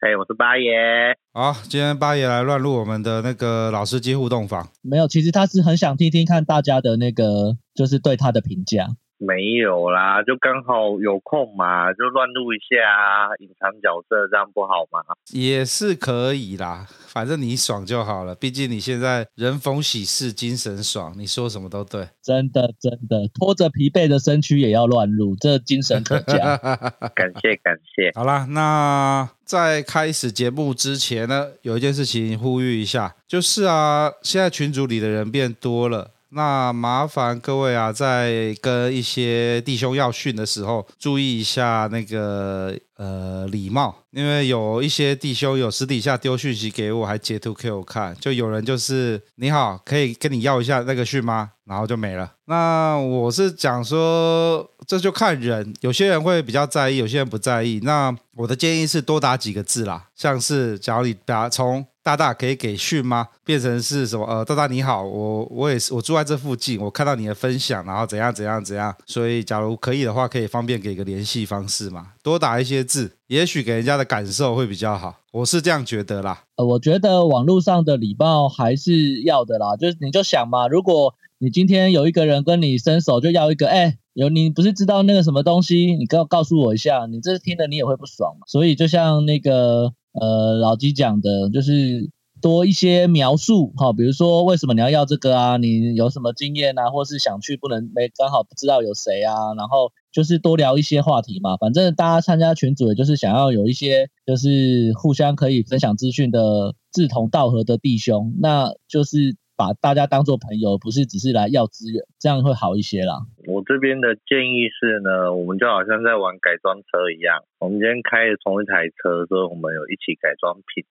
嘿，我是八爷。好，今天八爷来乱入我们的那个老司机互动房。没有，其实他是很想听听看大家的那个，就是对他的评价。没有啦，就刚好有空嘛，就乱录一下，隐藏角色，这样不好吗？也是可以啦，反正你爽就好了。毕竟你现在人逢喜事精神爽，你说什么都对。真的真的，拖着疲惫的身躯也要乱入，这精神可嘉。感谢感谢。好啦，那在开始节目之前呢，有一件事情呼吁一下，就是啊，现在群组里的人变多了。那麻烦各位啊，在跟一些弟兄要训的时候，注意一下那个呃礼貌，因为有一些弟兄有私底下丢讯息给我，还截图给我看，就有人就是你好，可以跟你要一下那个讯吗？然后就没了。那我是讲说，这就看人，有些人会比较在意，有些人不在意。那我的建议是多打几个字啦，像是假如你打从。大大可以给讯吗？变成是什么？呃，大大你好，我我也是，我住在这附近，我看到你的分享，然后怎样怎样怎样，所以假如可以的话，可以方便给个联系方式嘛？多打一些字，也许给人家的感受会比较好，我是这样觉得啦。呃，我觉得网络上的礼貌还是要的啦，就是你就想嘛，如果你今天有一个人跟你伸手就要一个，哎，有你不是知道那个什么东西，你告告诉我一下，你这听了你也会不爽嘛。所以就像那个。呃，老鸡讲的就是多一些描述，哈，比如说为什么你要要这个啊？你有什么经验啊？或是想去不能没刚好不知道有谁啊？然后就是多聊一些话题嘛。反正大家参加群组，也就是想要有一些就是互相可以分享资讯的志同道合的弟兄，那就是。把大家当做朋友，不是只是来要资源，这样会好一些啦。我这边的建议是呢，我们就好像在玩改装车一样，我们今天开的同一台车，所以我们有一起改装品，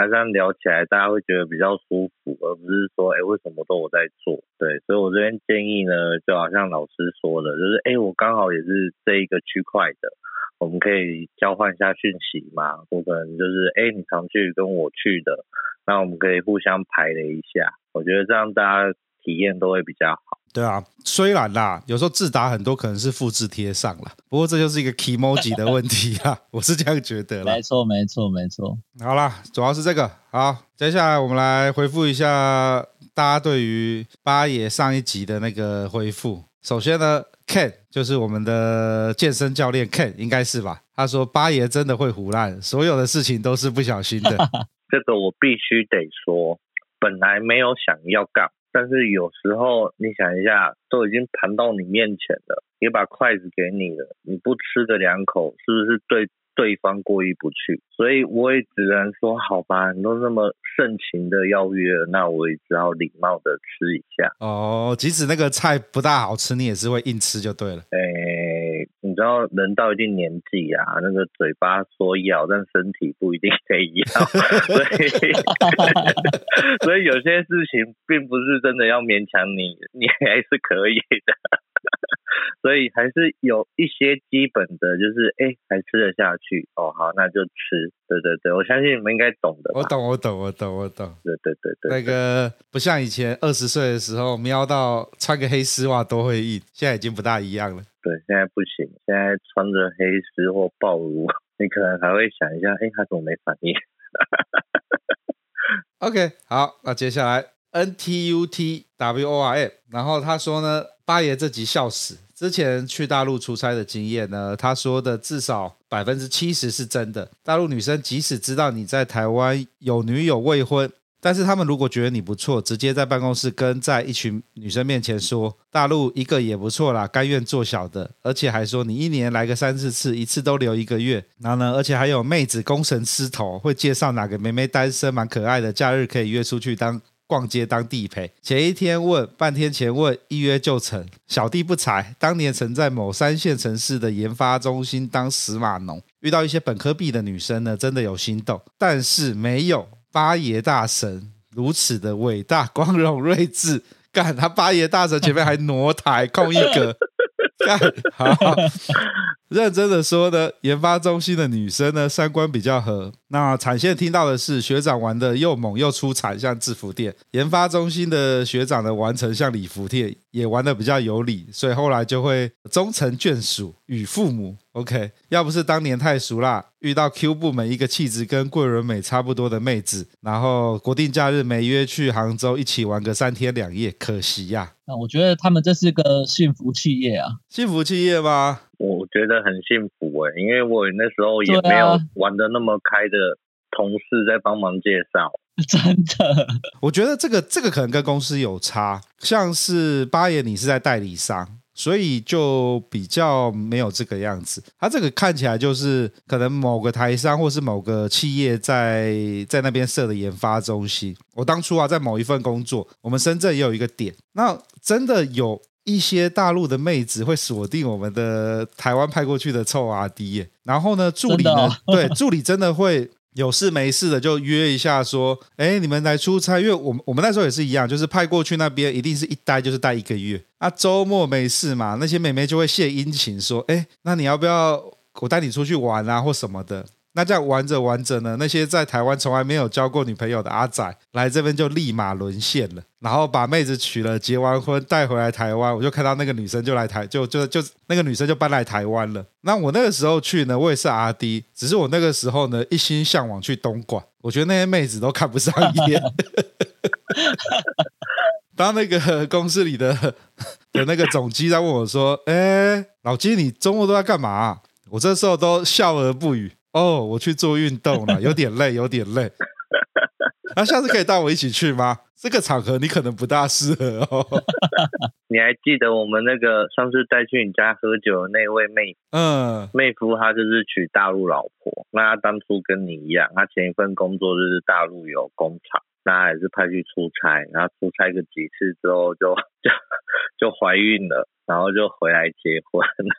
那这样聊起来大家会觉得比较舒服，而不是说，哎，为什么都我在做？对，所以我这边建议呢，就好像老师说的，就是，哎，我刚好也是这一个区块的，我们可以交换一下讯息嘛，或可能就是，哎，你常去跟我去的，那我们可以互相排了一下。我觉得这样大家体验都会比较好。对啊，虽然啦，有时候字打很多可能是复制贴上了，不过这就是一个 kimoji 的问题啊，我是这样觉得啦。没错，没错，没错。好啦，主要是这个。好，接下来我们来回复一下大家对于八爷上一集的那个回复。首先呢，Ken 就是我们的健身教练 Ken，应该是吧？他说八爷真的会胡烂，所有的事情都是不小心的。这个我必须得说。本来没有想要干，但是有时候你想一下，都已经盘到你面前了，也把筷子给你了，你不吃个两口，是不是对？对方过意不去，所以我也只能说好吧，你都那么盛情的邀约，那我也只好礼貌的吃一下。哦，即使那个菜不大好吃，你也是会硬吃就对了。诶，你知道人到一定年纪啊，那个嘴巴说要，但身体不一定可以要，所以 所以有些事情并不是真的要勉强你，你还是可以的。所以还是有一些基本的，就是哎，还吃得下去哦。好，那就吃。对对对，我相信你们应该懂的。我懂，我懂，我懂，我懂。对对对对，那个不像以前二十岁的时候，瞄到穿个黑丝袜都会硬，现在已经不大一样了。对，现在不行。现在穿着黑丝或暴露，你可能还会想一下，哎，他怎么没反应？OK，好，那接下来。N T U T W O R M，然后他说呢，八爷这集笑死。之前去大陆出差的经验呢，他说的至少百分之七十是真的。大陆女生即使知道你在台湾有女友未婚，但是他们如果觉得你不错，直接在办公室跟在一群女生面前说，大陆一个也不错啦，甘愿做小的，而且还说你一年来个三四次，一次都留一个月。然后呢，而且还有妹子功神狮头，会介绍哪个妹妹单身蛮可爱的，假日可以约出去当。逛街当地陪，前一天问，半天前问，一约就成。小弟不才，当年曾在某三线城市的研发中心当死码农，遇到一些本科毕的女生呢，真的有心动，但是没有八爷大神如此的伟大、光荣、睿智，干他八爷大神前面还挪台空一格，干好。认真的说呢，研发中心的女生呢，三观比较合。那产线听到的是学长玩的又猛又出彩，像制服店；研发中心的学长呢玩成像礼服店，也玩的比较有理，所以后来就会终成眷属与父母。OK，要不是当年太熟啦，遇到 Q 部门一个气质跟桂纶镁差不多的妹子，然后国定假日没约去杭州一起玩个三天两夜，可惜呀、啊。那我觉得他们这是个幸福企业啊，幸福企业吗？我觉得很幸福诶、欸，因为我那时候也没有玩的那么开的同事在帮忙介绍，真的。我觉得这个这个可能跟公司有差，像是八爷你是在代理商。所以就比较没有这个样子，它这个看起来就是可能某个台商或是某个企业在在那边设的研发中心。我当初啊，在某一份工作，我们深圳也有一个点，那真的有一些大陆的妹子会锁定我们的台湾派过去的臭阿迪耶，然后呢，助理呢，哦、对，助理真的会。有事没事的就约一下，说，哎，你们来出差，因为我们我们那时候也是一样，就是派过去那边一定是一待就是待一个月。啊周末没事嘛，那些妹妹就会献殷勤，说，哎，那你要不要我带你出去玩啊，或什么的。那这样玩着玩着呢，那些在台湾从来没有交过女朋友的阿仔来这边就立马沦陷了，然后把妹子娶了，结完婚带回来台湾，我就看到那个女生就来台，就就就那个女生就搬来台湾了。那我那个时候去呢，我也是阿弟，只是我那个时候呢一心向往去东莞，我觉得那些妹子都看不上眼。当那个公司里的的那个总机在问我说：“哎，老金，你周末都在干嘛？”我这时候都笑而不语。哦，我去做运动了，有点累，有点累。那、啊、下次可以带我一起去吗？这个场合你可能不大适合哦。你还记得我们那个上次带去你家喝酒的那位妹？嗯，妹夫他就是娶大陆老婆。那他当初跟你一样，他前一份工作就是大陆有工厂，那还是派去出差，然后出差个几次之后就就就怀孕了，然后就回来结婚了。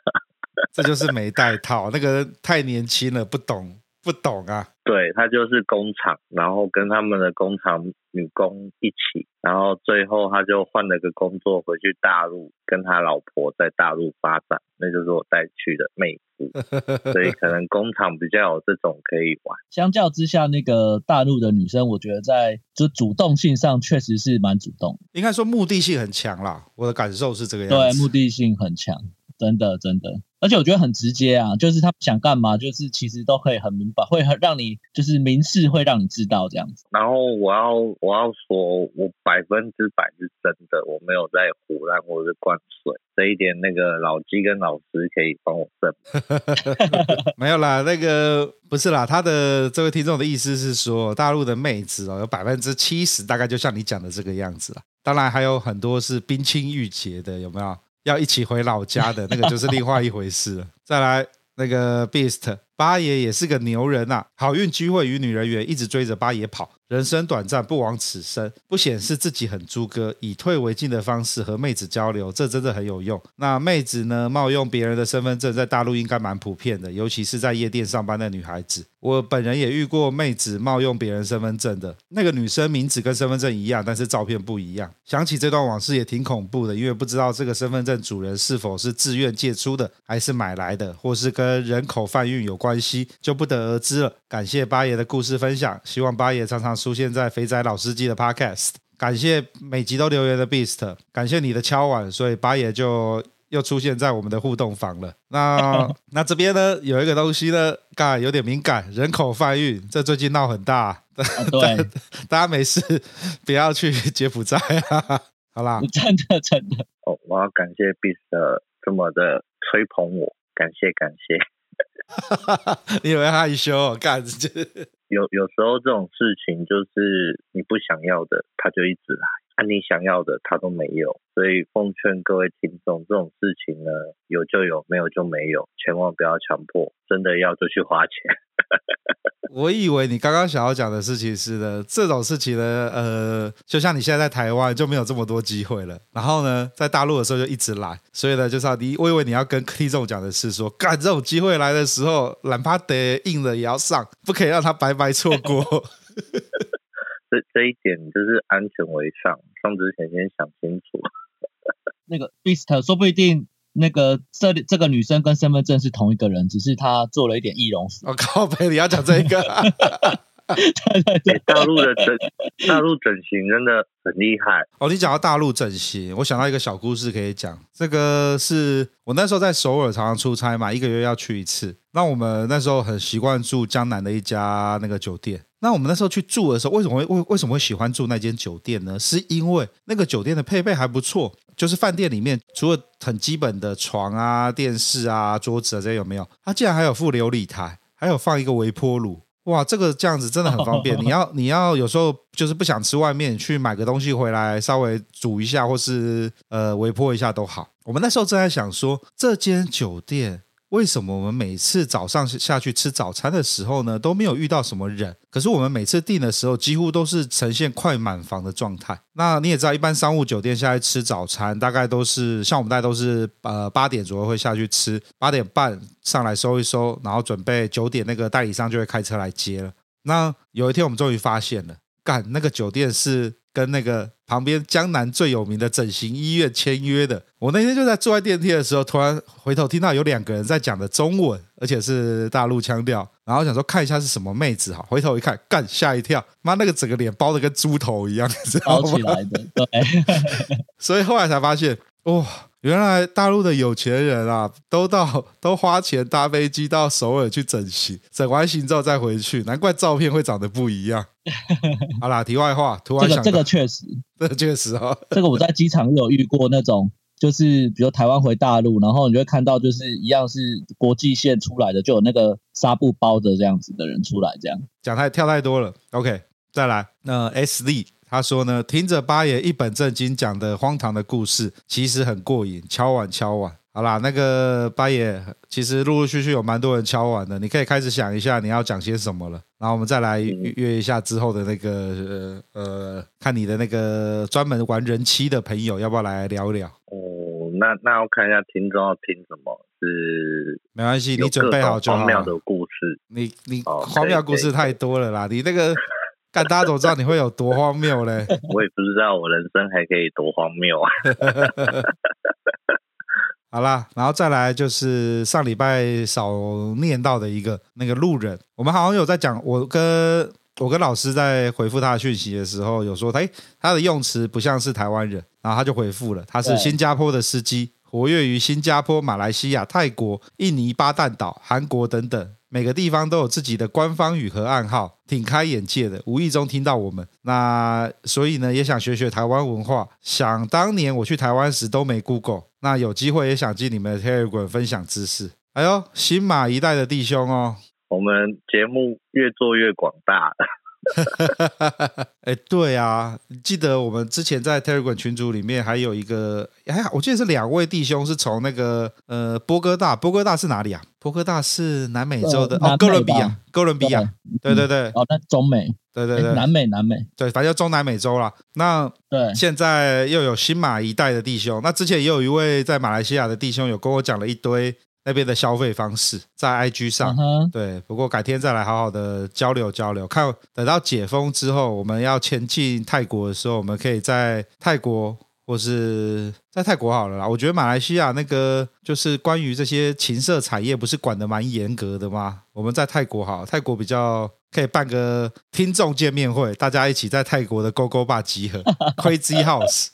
这就是没带套，那个太年轻了，不懂不懂啊。对，他就是工厂，然后跟他们的工厂女工一起，然后最后他就换了个工作回去大陆，跟他老婆在大陆发展，那就是我带去的妹夫。所以可能工厂比较有这种可以玩。相较之下，那个大陆的女生，我觉得在就主动性上确实是蛮主动，应该说目的性很强啦。我的感受是这个样子。对，目的性很强，真的真的。而且我觉得很直接啊，就是他想干嘛，就是其实都可以很明白，会很让你就是明示，会让你知道这样子。然后我要我要说，我百分之百是真的，我没有在胡乱或者是灌水，这一点那个老鸡跟老师可以帮我证明。没有啦，那个不是啦，他的这位听众的意思是说，大陆的妹子哦，有百分之七十大概就像你讲的这个样子啦。当然还有很多是冰清玉洁的，有没有？要一起回老家的那个就是另外一回事了。再来那个 Beast 八爷也是个牛人呐、啊，好运机会与女人缘，一直追着八爷跑。人生短暂，不枉此生。不显示自己很猪哥，以退为进的方式和妹子交流，这真的很有用。那妹子呢？冒用别人的身份证，在大陆应该蛮普遍的，尤其是在夜店上班的女孩子。我本人也遇过妹子冒用别人身份证的，那个女生名字跟身份证一样，但是照片不一样。想起这段往事也挺恐怖的，因为不知道这个身份证主人是否是自愿借出的，还是买来的，或是跟人口贩运有关系，就不得而知了。感谢八爷的故事分享，希望八爷常常出现在肥仔老司机的 Podcast。感谢每集都留言的 Beast，感谢你的敲碗，所以八爷就又出现在我们的互动房了。那 那这边呢，有一个东西呢，刚才有点敏感，人口贩运，这最近闹很大。啊、对，大家没事不要去柬埔寨啊。好啦，真的真的，哦，我要感谢 Beast 这么的吹捧我，感谢感谢。你以为害羞？干 有有时候这种事情就是你不想要的，他就一直来；啊，你想要的，他都没有。所以奉劝各位听众，这种事情呢，有就有，没有就没有，千万不要强迫。真的要就去花钱。我以为你刚刚想要讲的事情是呢，这种事情呢，呃，就像你现在在台湾就没有这么多机会了。然后呢，在大陆的时候就一直来，所以呢，就是要你，我以为你要跟听众讲的是说，干这种机会来的时候，懒怕得硬了也要上，不可以让他白白错过。这这一点就是安全为上，上之前先想清楚。那个 Beast 说不一定，那个这这个女生跟身份证是同一个人，只是她做了一点易容术。我、哦、靠，北你要讲这个？对对对，大陆的整大陆整形真的很厉害哦。你讲到大陆整形，我想到一个小故事可以讲。这个是我那时候在首尔常常出差嘛，一个月要去一次。那我们那时候很习惯住江南的一家那个酒店。那我们那时候去住的时候，为什么会为为什么会喜欢住那间酒店呢？是因为那个酒店的配备还不错，就是饭店里面除了很基本的床啊、电视啊、桌子啊这些有没有？它竟然还有附琉璃台，还有放一个微波炉。哇，这个这样子真的很方便。你要你要有时候就是不想吃外面，去买个东西回来，稍微煮一下，或是呃微波一下都好。我们那时候正在想说，这间酒店。为什么我们每次早上下去吃早餐的时候呢，都没有遇到什么人？可是我们每次订的时候，几乎都是呈现快满房的状态。那你也知道，一般商务酒店下来吃早餐，大概都是像我们大概都是呃八点左右会下去吃，八点半上来收一收，然后准备九点那个代理商就会开车来接了。那有一天我们终于发现了，干那个酒店是。跟那个旁边江南最有名的整形医院签约的，我那天就在坐在电梯的时候，突然回头听到有两个人在讲的中文，而且是大陆腔调，然后想说看一下是什么妹子哈，回头一看，干吓一跳，妈那个整个脸包的跟猪头一样？包起来的，对，所以后来才发现，哇、哦。原来大陆的有钱人啊，都到都花钱搭飞机到首尔去整形，整完形之后再回去，难怪照片会长得不一样。好啦，题外话，突然想这个这个确实，这个确实哦。这个我在机场有遇过那种，就是比如台湾回大陆，然后你就会看到就是一样是国际线出来的，就有那个纱布包着这样子的人出来，这样讲太跳太多了。OK，再来，那 S D。他说呢，听着八爷一本正经讲的荒唐的故事，其实很过瘾。敲碗敲碗，好啦，那个八爷，其实陆陆续续有蛮多人敲碗的，你可以开始想一下你要讲些什么了，然后我们再来约一下之后的那个呃呃，看你的那个专门玩人妻的朋友要不要来聊一聊？哦，那那要看一下听众要听什么，是没关系，你准备好就好。荒谬的故事，你你荒谬故事太多了啦，你那个。但大家都知道你会有多荒谬嘞？我也不知道我人生还可以多荒谬啊！好啦，然后再来就是上礼拜少念到的一个那个路人，我们好像有在讲，我跟我跟老师在回复他的讯息的时候，有说他他的用词不像是台湾人，然后他就回复了，他是新加坡的司机，活跃于新加坡、马来西亚、泰国、印尼、巴淡岛、韩国等等。每个地方都有自己的官方语和暗号，挺开眼界的。无意中听到我们，那所以呢，也想学学台湾文化。想当年我去台湾时都没 Google，那有机会也想进你们的 Telegram 分享知识。哎呦，新马一代的弟兄哦，我们节目越做越广大了。哎，对啊，记得我们之前在 Telegram 群组里面还有一个，哎，我记得是两位弟兄是从那个呃波哥大，波哥大是哪里啊？波哥大是南美洲的哦，哥伦比亚，哥伦比亚，对对对，哦，那中美，对对对，南美南美，对，反正中南美洲啦。那对，现在又有新马一代的弟兄，那之前也有一位在马来西亚的弟兄有跟我讲了一堆。那边的消费方式在 IG 上，对，不过改天再来好好的交流交流。看等到解封之后，我们要前进泰国的时候，我们可以在泰国或是在泰国好了啦。我觉得马来西亚那个就是关于这些情色产业，不是管得蛮严格的吗？我们在泰国好，泰国比较可以办个听众见面会，大家一起在泰国的 GoGo Bar 集合，Crazy House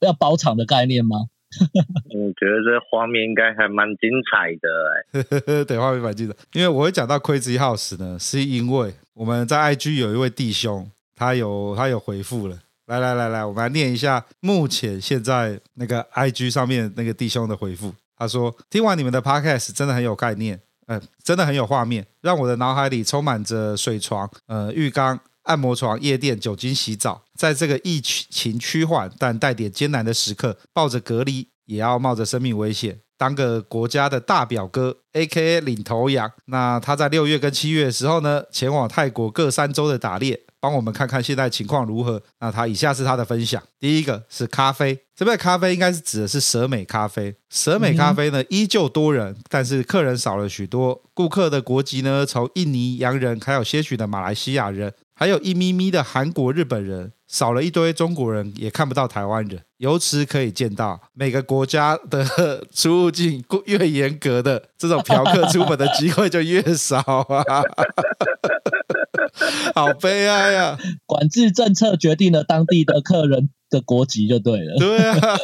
要包场的概念吗？我觉得这画面应该还蛮精彩的，哎，对，画面蛮精彩。因为我会讲到 Crazy House 呢，是因为我们在 IG 有一位弟兄，他有他有回复了。来来来来，我们来念一下目前现在那个 IG 上面那个弟兄的回复。他说：听完你们的 Podcast 真的很有概念，嗯，真的很有画面，让我的脑海里充满着水床、呃浴缸、按摩床、夜店、酒精洗澡。在这个疫情趋缓但带点艰难的时刻，抱着隔离也要冒着生命危险，当个国家的大表哥，A.K.A. 领头羊。那他在六月跟七月的时候呢，前往泰国各三州的打猎，帮我们看看现在情况如何。那他以下是他的分享：第一个是咖啡，这边的咖啡应该是指的是舍美咖啡。舍美咖啡呢，依旧多人，但是客人少了许多。顾客的国籍呢，从印尼洋人，还有些许的马来西亚人，还有一咪咪的韩国、日本人。少了一堆中国人，也看不到台湾人。由此可以见到，每个国家的 出入境越严格的，这种嫖客出门的机会就越少啊！好悲哀呀、啊！管制政策决定了当地的客人的国籍就对了。对啊。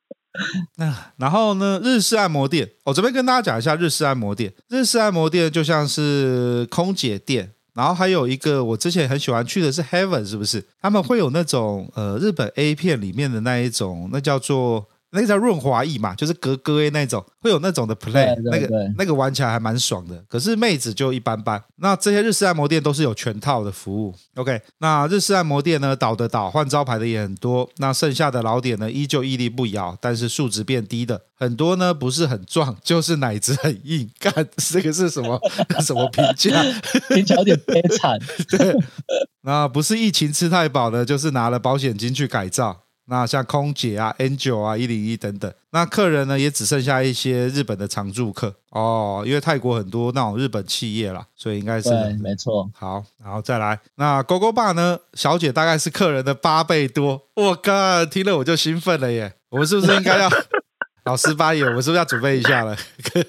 那然后呢？日式按摩店，我这边跟大家讲一下日式按摩店。日式按摩店就像是空姐店。然后还有一个，我之前很喜欢去的是 Heaven，是不是？他们会有那种呃日本 A 片里面的那一种，那叫做。那个叫润滑液嘛，就是格格 A 那种，会有那种的 play，那个那个玩起来还蛮爽的。可是妹子就一般般。那这些日式按摩店都是有全套的服务。OK，那日式按摩店呢，倒的倒，换招牌的也很多。那剩下的老点呢，依旧屹立不摇，但是数值变低的很多呢，不是很壮，就是奶子很硬。干，这个是什么 什么评价？听起来有点悲惨。对，那不是疫情吃太饱的，就是拿了保险金去改造。那像空姐啊、Angel 啊、一零一等等，那客人呢也只剩下一些日本的常住客哦，因为泰国很多那种日本企业啦，所以应该是对，没错。好，然后再来，那勾勾爸呢？小姐大概是客人的八倍多，我靠，听了我就兴奋了耶！我们是不是应该要 老师八爷？我们是不是要准备一下了？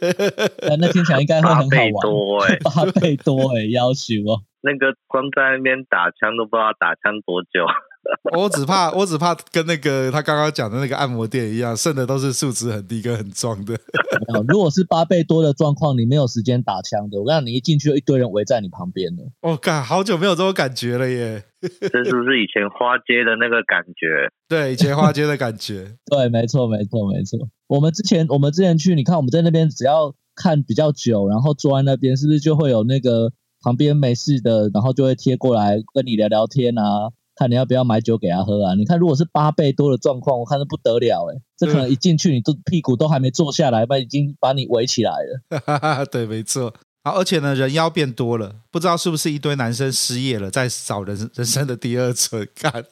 那听起来应该会很好玩。八倍多哎，八倍多哎，要求哦。那个光在那边打枪都不知道打枪多久。我只怕，我只怕跟那个他刚刚讲的那个按摩店一样，剩的都是素质很低跟很壮的。如果是八倍多的状况，你没有时间打枪的。我让你一进去，一堆人围在你旁边了。我靠，好久没有这种感觉了耶！这 是不是以前花街的那个感觉？对，以前花街的感觉。对，没错，没错，没错。我们之前，我们之前去，你看我们在那边，只要看比较久，然后坐在那边，是不是就会有那个旁边没事的，然后就会贴过来跟你聊聊天啊？看你要不要买酒给他喝啊？你看，如果是八倍多的状况，我看是不得了哎！这可能一进去，你都屁股都还没坐下来，吧，已经把你围起来了。对，没错。好，而且呢，人妖变多了，不知道是不是一堆男生失业了，在找人人生的第二春看。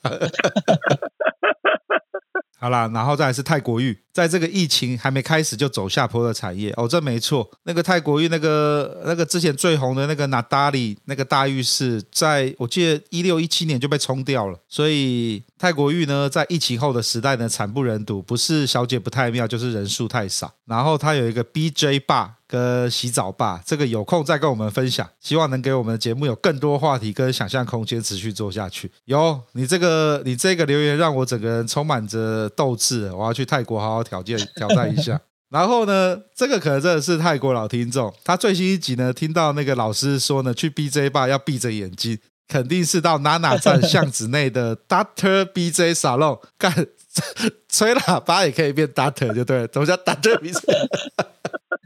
好啦，然后再来是泰国浴，在这个疫情还没开始就走下坡的产业哦，这没错。那个泰国浴，那个那个之前最红的那个娜达里那个大浴室，在我记得一六一七年就被冲掉了，所以泰国浴呢，在疫情后的时代呢，惨不忍睹，不是小姐不太妙，就是人数太少。然后它有一个 BJ 霸。跟洗澡吧，这个有空再跟我们分享，希望能给我们的节目有更多话题跟想象空间，持续做下去。有你这个，你这个留言让我整个人充满着斗志，我要去泰国好好挑战挑战一下。然后呢，这个可能真的是泰国老听众，他最新一集呢，听到那个老师说呢，去 BJ 吧要闭着眼睛，肯定是到娜娜站巷子内的 Doctor BJ Salon 干，吹喇叭也可以变 Doctor 就对了，怎么叫 Doctor BJ？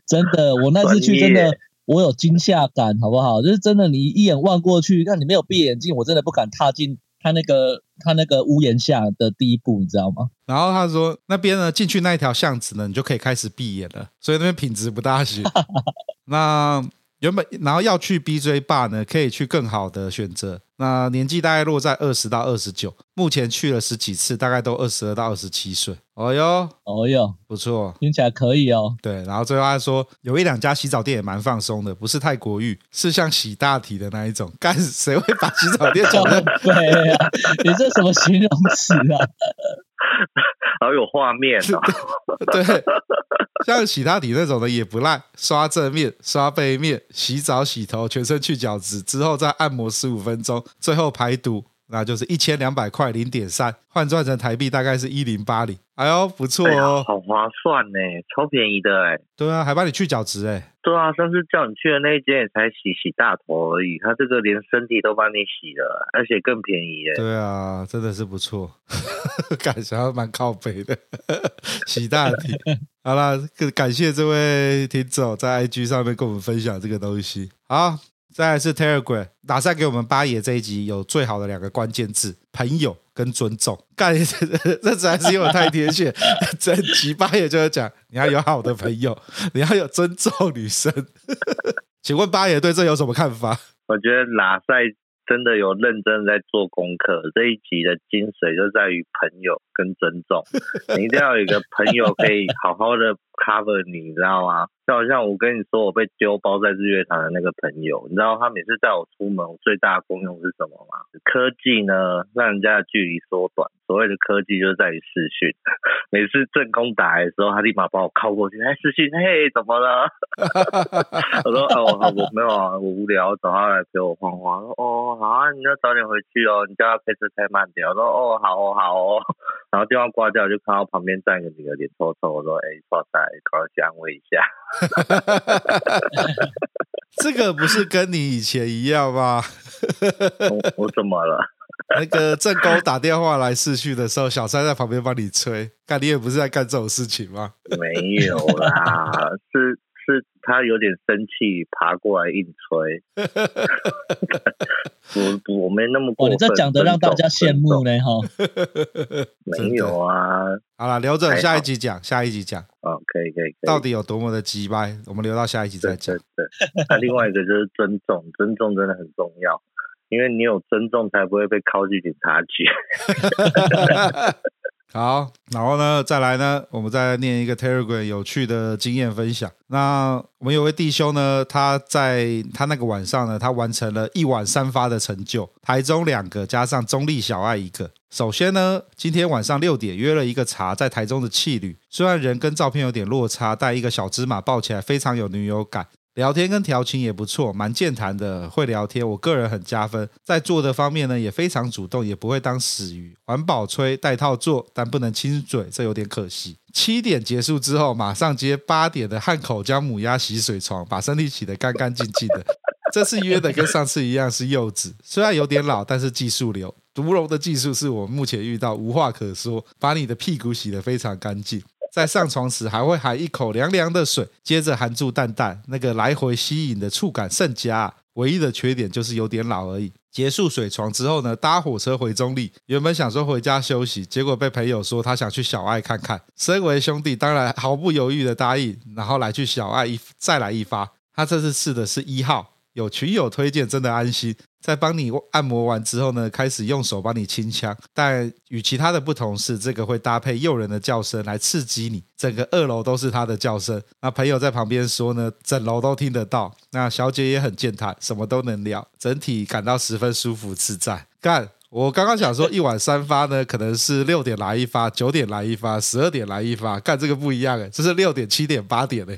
真的，我那次去真的，我有惊吓感，好不好？就是真的，你一眼望过去，看你没有闭眼睛，我真的不敢踏进他那个他那个屋檐下的第一步，你知道吗？然后他说那边呢，进去那一条巷子呢，你就可以开始闭眼了，所以那边品质不大行。那原本然后要去 BJ Bar 呢，可以去更好的选择。那年纪大概落在二十到二十九，目前去了十几次，大概都二十二到二十七岁。哦哟，哦哟，不错，听起来可以哦。对，然后最后他说有一两家洗澡店也蛮放松的，不是泰国浴，是像洗大体的那一种。干，谁会把洗澡店叫的对啊？你这什么形容词啊？好有画面哦。对，像洗大底那种的也不赖，刷正面、刷背面、洗澡、洗头、全身去角质之后再按摩十五分钟。最后排毒，那就是一千两百块零点三，换算成台币大概是一零八零。哎呦，不错哦，好划算呢，超便宜的哎。对啊，还帮你去角质哎。对啊，上次叫你去的那一间也才洗洗大头而已，他这个连身体都帮你洗了，而且更便宜哎。对啊，真的是不错，感觉还蛮靠北的，洗大体。好了，感谢这位听众在 IG 上面跟我们分享这个东西。好。再来是 Telegram，打算给我们八爷这一集有最好的两个关键字：朋友跟尊重。干，这这还是因为太贴切。这集八爷就是讲，你要有好的朋友，你要有尊重女生。请问八爷对这有什么看法？我觉得拉赛真的有认真在做功课。这一集的精髓就在于朋友跟尊重，你一定要有一个朋友可以好好的 cover 你，你知道吗？就好像我跟你说，我被丢包在日月潭的那个朋友，你知道他每次带我出门，我最大的功用是什么吗？科技呢，让人家的距离缩短。所谓的科技就是在于视讯，每次正宫打来的时候，他立马把我靠过去，哎，视讯，嘿，怎么了？我说，哦，我没有啊，我无聊，找他来陪我晃晃。说，哦，好啊，你要早点回去哦，你叫他开车开慢点。我说，哦，好哦，好哦。然后电话挂掉，就看到旁边站一个女的脸臭臭。我说，哎，帅帅，赶快去安慰一下。这个不是跟你以前一样吗？我，我怎么了？那个正宫打电话来视讯的时候，小三在旁边帮你吹。看你也不是在干这种事情吗？没有啦，是是他有点生气，爬过来硬吹。我我没那么过分。哦，你这讲的让大家羡慕呢哈。没有啊。好了，留着下一集讲，下一集讲。哦，可以可以可以。到底有多么的鸡掰，我们留到下一集再讲。对，对，对。那另外一个就是尊重，尊重真的很重要。因为你有尊重，才不会被铐去警察局。好，然后呢，再来呢，我们再念一个 Telegram 有趣的经验分享。那我们有位弟兄呢，他在他那个晚上呢，他完成了一晚三发的成就，台中两个加上中立小爱一个。首先呢，今天晚上六点约了一个茶，在台中的气旅，虽然人跟照片有点落差，但一个小芝麻抱起来非常有女友感。聊天跟调情也不错，蛮健谈的，会聊天，我个人很加分。在做的方面呢，也非常主动，也不会当死鱼。环保吹带套做，但不能亲嘴，这有点可惜。七点结束之后，马上接八点的汉口江母鸭洗水床，把身体洗得干干净净的。这次约的跟上次一样是柚子，虽然有点老，但是技术流。独龙的技术是我目前遇到无话可说，把你的屁股洗得非常干净。在上床时还会含一口凉凉的水，接着含住蛋蛋，那个来回吸引的触感甚佳。唯一的缺点就是有点老而已。结束水床之后呢，搭火车回中坜。原本想说回家休息，结果被朋友说他想去小爱看看。身为兄弟，当然毫不犹豫的答应，然后来去小爱一再来一发。他这次试的是一号。有群友推荐，真的安心。在帮你按摩完之后呢，开始用手帮你清腔。但与其他的不同是，这个会搭配诱人的叫声来刺激你，整个二楼都是他的叫声。那朋友在旁边说呢，整楼都听得到。那小姐也很健谈，什么都能聊，整体感到十分舒服自在。干，我刚刚想说一晚三发呢，可能是六点来一发，九点来一发，十二点来一发。干，这个不一样诶，这是六点、七点、八点诶。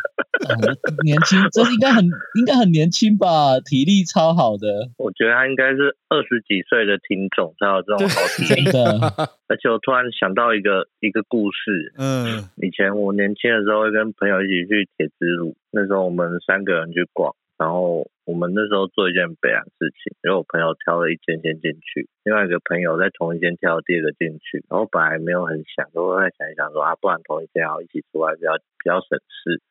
年轻，这是应该很应该很年轻吧？体力超好的，我觉得他应该是二十几岁的听众才有这种好体力的。而且我突然想到一个一个故事，嗯，以前我年轻的时候会跟朋友一起去铁之路，那时候我们三个人去逛，然后我们那时候做一件悲哀事情，因为我朋友挑了一间先进去，另外一个朋友在同一间挑第二个进去，然后本来没有很想，都在想一想说啊，不然同一间要一起出来比较比较省事。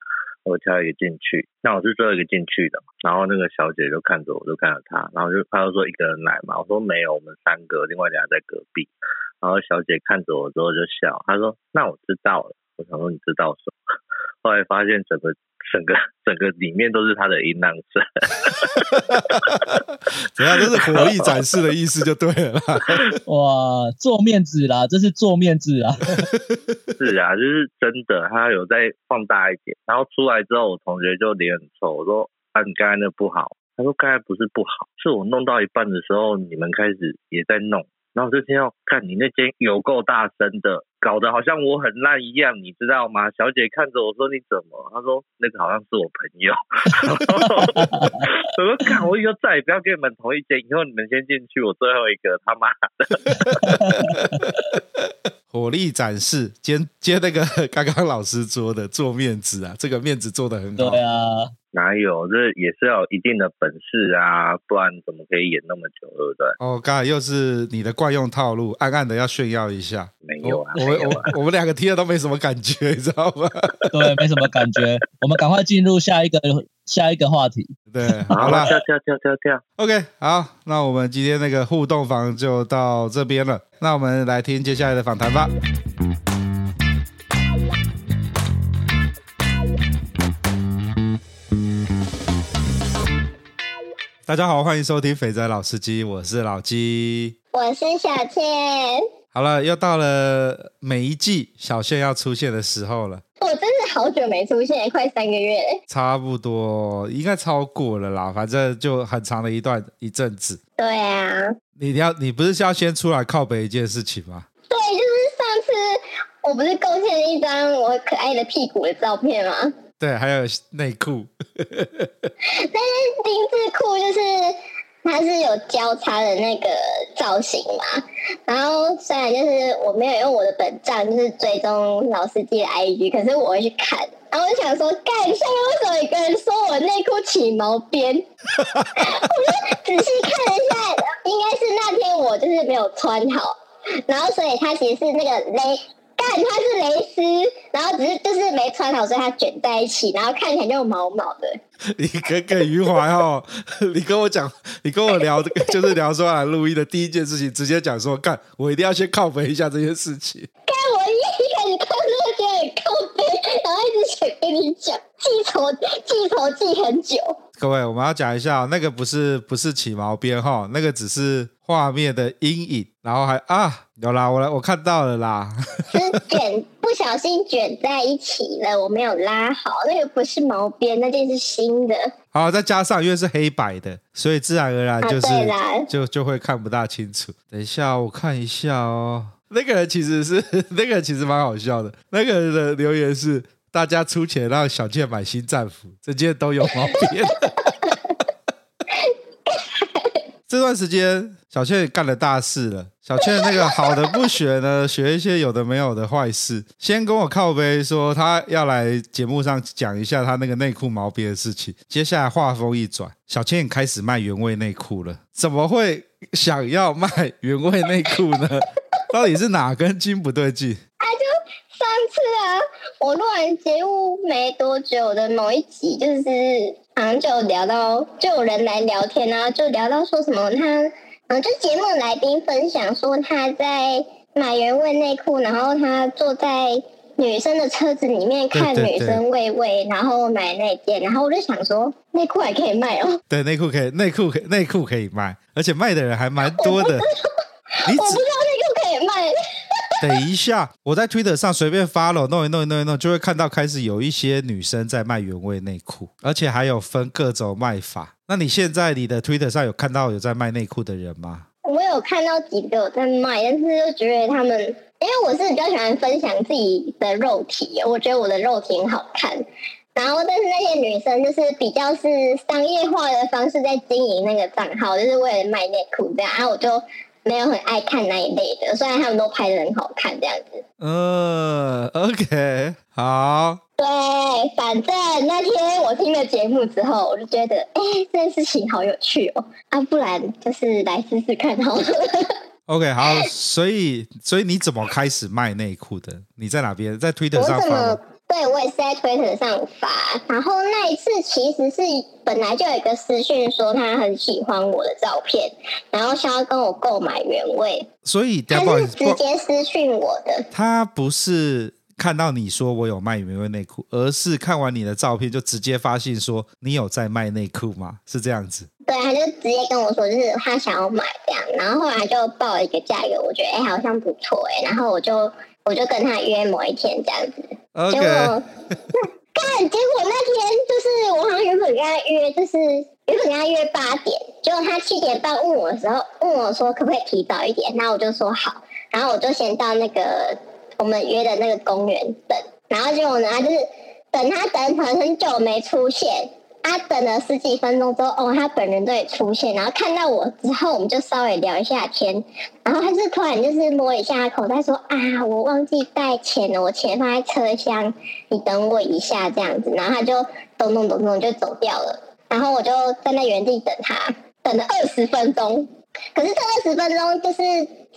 我挑一个进去，那我是最后一个进去的，然后那个小姐就看着我，就看着她，然后就她就说一个人来嘛，我说没有，我们三个，另外俩在隔壁，然后小姐看着我之后就笑，她说那我知道了，我想说你知道什么？后来发现整个。整个整个里面都是他的音浪声，怎样？这是火力展示的意思就对了。哇，做面子啦，这是做面子啊。是啊，就是真的，他有在放大一点。然后出来之后，我同学就脸很臭，我说：“啊，你刚才那不好。”他说：“刚才不是不好，是我弄到一半的时候，你们开始也在弄。”然后我就听到，看你那间有够大声的，搞得好像我很烂一样，你知道吗？小姐看着我说：“你怎么？”她说：“那个好像是我朋友。”我说：“看，我以后再也不要跟你们同一间，以后你们先进去，我最后一个。”他妈的，火力展示，接接那个刚刚老师说的做面子啊，这个面子做得很好。对啊。哪有？这也是要有一定的本事啊，不然怎么可以演那么久，对不对？哦，刚才又是你的惯用套路，暗暗的要炫耀一下。没有啊，我们我我们两个听了都没什么感觉，你知道吗？对，没什么感觉。我们赶快进入下一个下一个话题。对，好了，跳跳跳跳跳。OK，好，那我们今天那个互动房就到这边了。那我们来听接下来的访谈吧。大家好，欢迎收听肥仔老司机，我是老鸡，我是小倩。好了，又到了每一季小倩要出现的时候了。我真的好久没出现，快三个月了。差不多，应该超过了啦。反正就很长的一段一阵子。对啊。你要，你不是要先出来靠北一件事情吗？对，就是上次我不是贡献了一张我可爱的屁股的照片吗？对，还有内裤。但是丁字裤就是它是有交叉的那个造型嘛。然后虽然就是我没有用我的本账就是追踪老司机的 IG，可是我会去看。然后我就想说，干，下面为什么有个人说我内裤起毛边？我就仔细看了一下，应该是那天我就是没有穿好，然后所以它其实是那个勒。但它是蕾丝，然后只是就是没穿好，所以它卷在一起，然后看起来就毛毛的。你耿耿于怀哦，你跟我讲，你跟我聊这个，就是聊说来录音的第一件事情，直接讲说，干，我一定要先靠北一下这件事情。干，我一一开始看那个就很靠北，然后一直想跟你讲，记仇记仇记很久。各位，我们要讲一下，那个不是不是起毛边哈，那个只是画面的阴影，然后还啊有啦，我来我看到了啦，是卷不小心卷在一起了，我没有拉好，那个不是毛边，那件是新的。好，再加上因为是黑白的，所以自然而然就是、啊、就就会看不大清楚。等一下我看一下哦，那个人其实是 那个人其实蛮好笑的，那个人的留言是。大家出钱让小倩买新战服，这件都有毛病。这段时间，小倩干了大事了。小倩那个好的不学呢，学一些有的没有的坏事。先跟我靠杯说，他要来节目上讲一下他那个内裤毛边的事情。接下来话锋一转，小倩开始卖原味内裤了。怎么会想要卖原味内裤呢？到底是哪根筋不对劲？上次啊，我录完节目没多久的某一集，就是好像就聊到，就有人来聊天啊，就聊到说什么他，嗯，就节目来宾分享说他在买原味内裤，然后他坐在女生的车子里面看女生喂喂，然后买那件，然后我就想说内裤还可以卖哦，对，内裤可以，内裤可内裤可以卖，而且卖的人还蛮多的，你我不知道。等一下，我在 Twitter 上随便发了弄一弄一弄一弄，就会看到开始有一些女生在卖原味内裤，而且还有分各种卖法。那你现在你的 Twitter 上有看到有在卖内裤的人吗？我有看到几个有在卖，但是就觉得他们，因为我是比较喜欢分享自己的肉体，我觉得我的肉体很好看。然后，但是那些女生就是比较是商业化的方式在经营那个账号，就是为了卖内裤这样。然后我就。没有很爱看那一类的，虽然他们都拍的很好看，这样子。嗯、uh,，OK，好。对，反正那天我听了节目之后，我就觉得，哎，这件事情好有趣哦。啊，不然就是来试试看好了。OK，好。所以，所以你怎么开始卖内裤的？你在哪边？在 Twitter 上发。对，我也是在推特上发，然后那一次其实是本来就有一个私讯说他很喜欢我的照片，然后想要跟我购买原味，所以他是直接私讯我的。他不是看到你说我有卖原味内裤，而是看完你的照片就直接发信说你有在卖内裤吗？是这样子？对，他就直接跟我说，就是他想要买这样，然后后来就报了一个价格，我觉得哎好像不错哎，然后我就。我就跟他约某一天这样子.结果 干，结果那天就是我好像原本跟他约，就是原本跟他约八点，结果他七点半问我的时候，问我说可不可以提早一点，然后我就说好，然后我就先到那个我们约的那个公园等，然后结果呢，他就是等他等很很久没出现。他等了十几分钟之后，哦，他本人都也出现，然后看到我之后，我们就稍微聊一下天，然后他就突然就是摸一下口袋说啊，我忘记带钱了，我钱放在车厢，你等我一下。这样子，然后他就咚咚咚咚就走掉了，然后我就站在原地等他，等了二十分钟，可是这二十分钟就是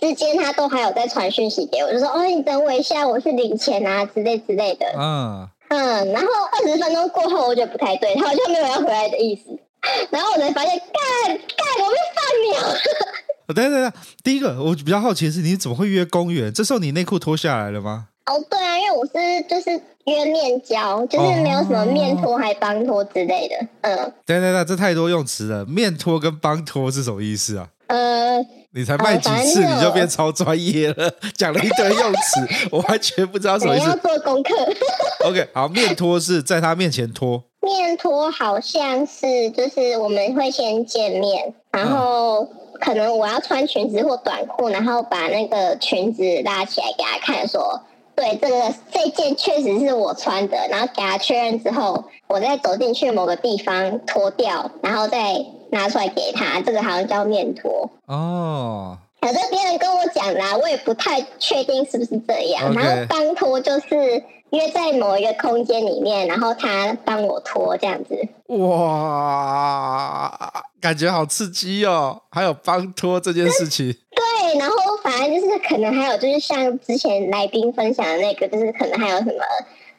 之间他都还有在传讯息给我，就说哦，你等我一下，我去领钱啊之类之类的，嗯。嗯，然后二十分钟过后，我觉得不太对，他好像没有要回来的意思。然后我才发现，干干，我被放鸟。等等等，第一个我比较好奇的是，你怎么会约公园？这时候你内裤脱下来了吗？哦，对啊，因为我是就是约面交，就是没有什么面托还帮托之类的。嗯，对对对，这太多用词了。面托跟帮托是什么意思啊？呃，你才卖几次你就变超专业了，讲了一堆用词，我完全不知道什么意思。要做功课。OK，好，面托是在他面前托。面托好像是就是我们会先见面，然后可能我要穿裙子或短裤，然后把那个裙子拉起来给他看，说。对，这个这件确实是我穿的，然后给他确认之后，我再走进去某个地方脱掉，然后再拿出来给他，这个好像叫面托哦。反正别人跟我讲啦，我也不太确定是不是这样。然后帮托就是约在某一个空间里面，然后他帮我拖这样子。哇，感觉好刺激哦！还有帮托这件事情。对，然后。反正就是可能还有就是像之前来宾分享的那个，就是可能还有什么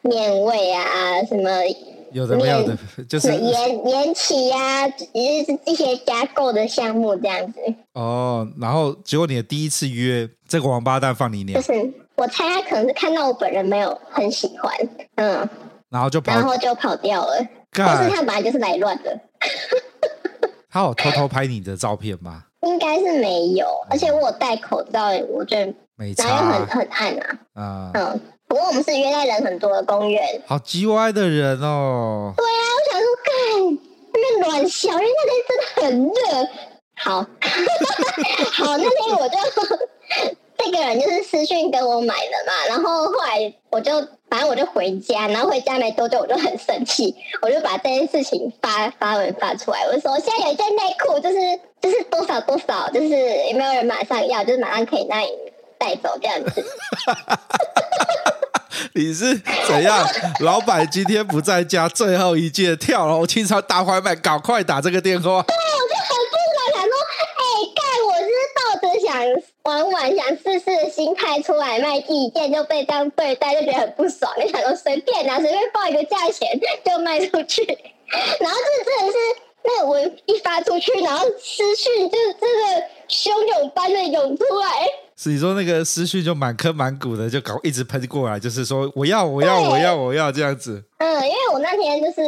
面位啊，什么有的没有的，就是延延期呀，也就是这些加购的项目这样子。哦，然后结果你的第一次约这个王八蛋放你鸟，就是我猜他可能是看到我本人没有很喜欢，嗯，然后就跑，然后就跑掉了。但是他本来就是来乱的。他有偷偷拍你的照片吗？应该是没有，而且我有戴口罩，我觉得没差，然后很很暗啊。啊，嗯，不过我们是约在人很多的公园。好叽歪的人哦。对啊，我想说，干那边乱笑，因为那边真的很热。好，好，那天我就这个人就是私讯跟我买的嘛，然后后来我就反正我就回家，然后回家没多久我就很生气，我就把这件事情发发文发出来，我就说现在有一件内裤就是。就是多少多少，就是有没有人马上要，就是马上可以让你带走这样子。你是怎样？老板今天不在家，最后一件跳楼清仓大拍卖，赶快打这个电话。对，我就很不爽，想说，哎、欸，干，我是抱着想玩玩、想试试的心态出来卖第一件，就被这样对待，就觉得很不爽。你想说随便拿，随便报一个价钱就卖出去，然后这真的是。那我一发出去，然后私讯就真的汹涌般的涌出来。是你说那个私讯就满坑满谷的就搞一直喷过来，就是说我要我要我要我要这样子。嗯，因为我那天就是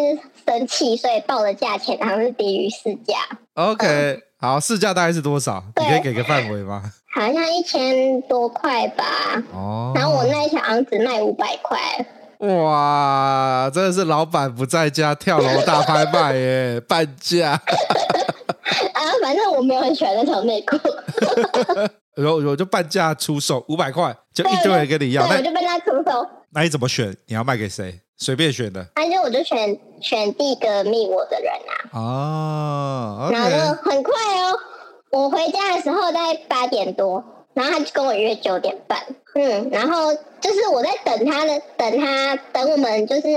生气，所以报的价钱好像是低于市价。OK，嗯，好，市价大概是多少？你可以给个范围吗？好像一千多块吧。哦。然后我那一条好像只卖五百块。哇，真的是老板不在家跳楼大拍卖耶，半价。啊，反正我没有很喜欢那条内裤。然后我就半价出售五百块，就一堆人跟你要，那我就被他出售。那你怎么选？你要卖给谁？随便选的。反正我就选选第一个密我的人啊。哦，okay、然后就很快哦，我回家的时候大概八点多，然后他就跟我约九点半。嗯，然后就是我在等他的，等他等我们就是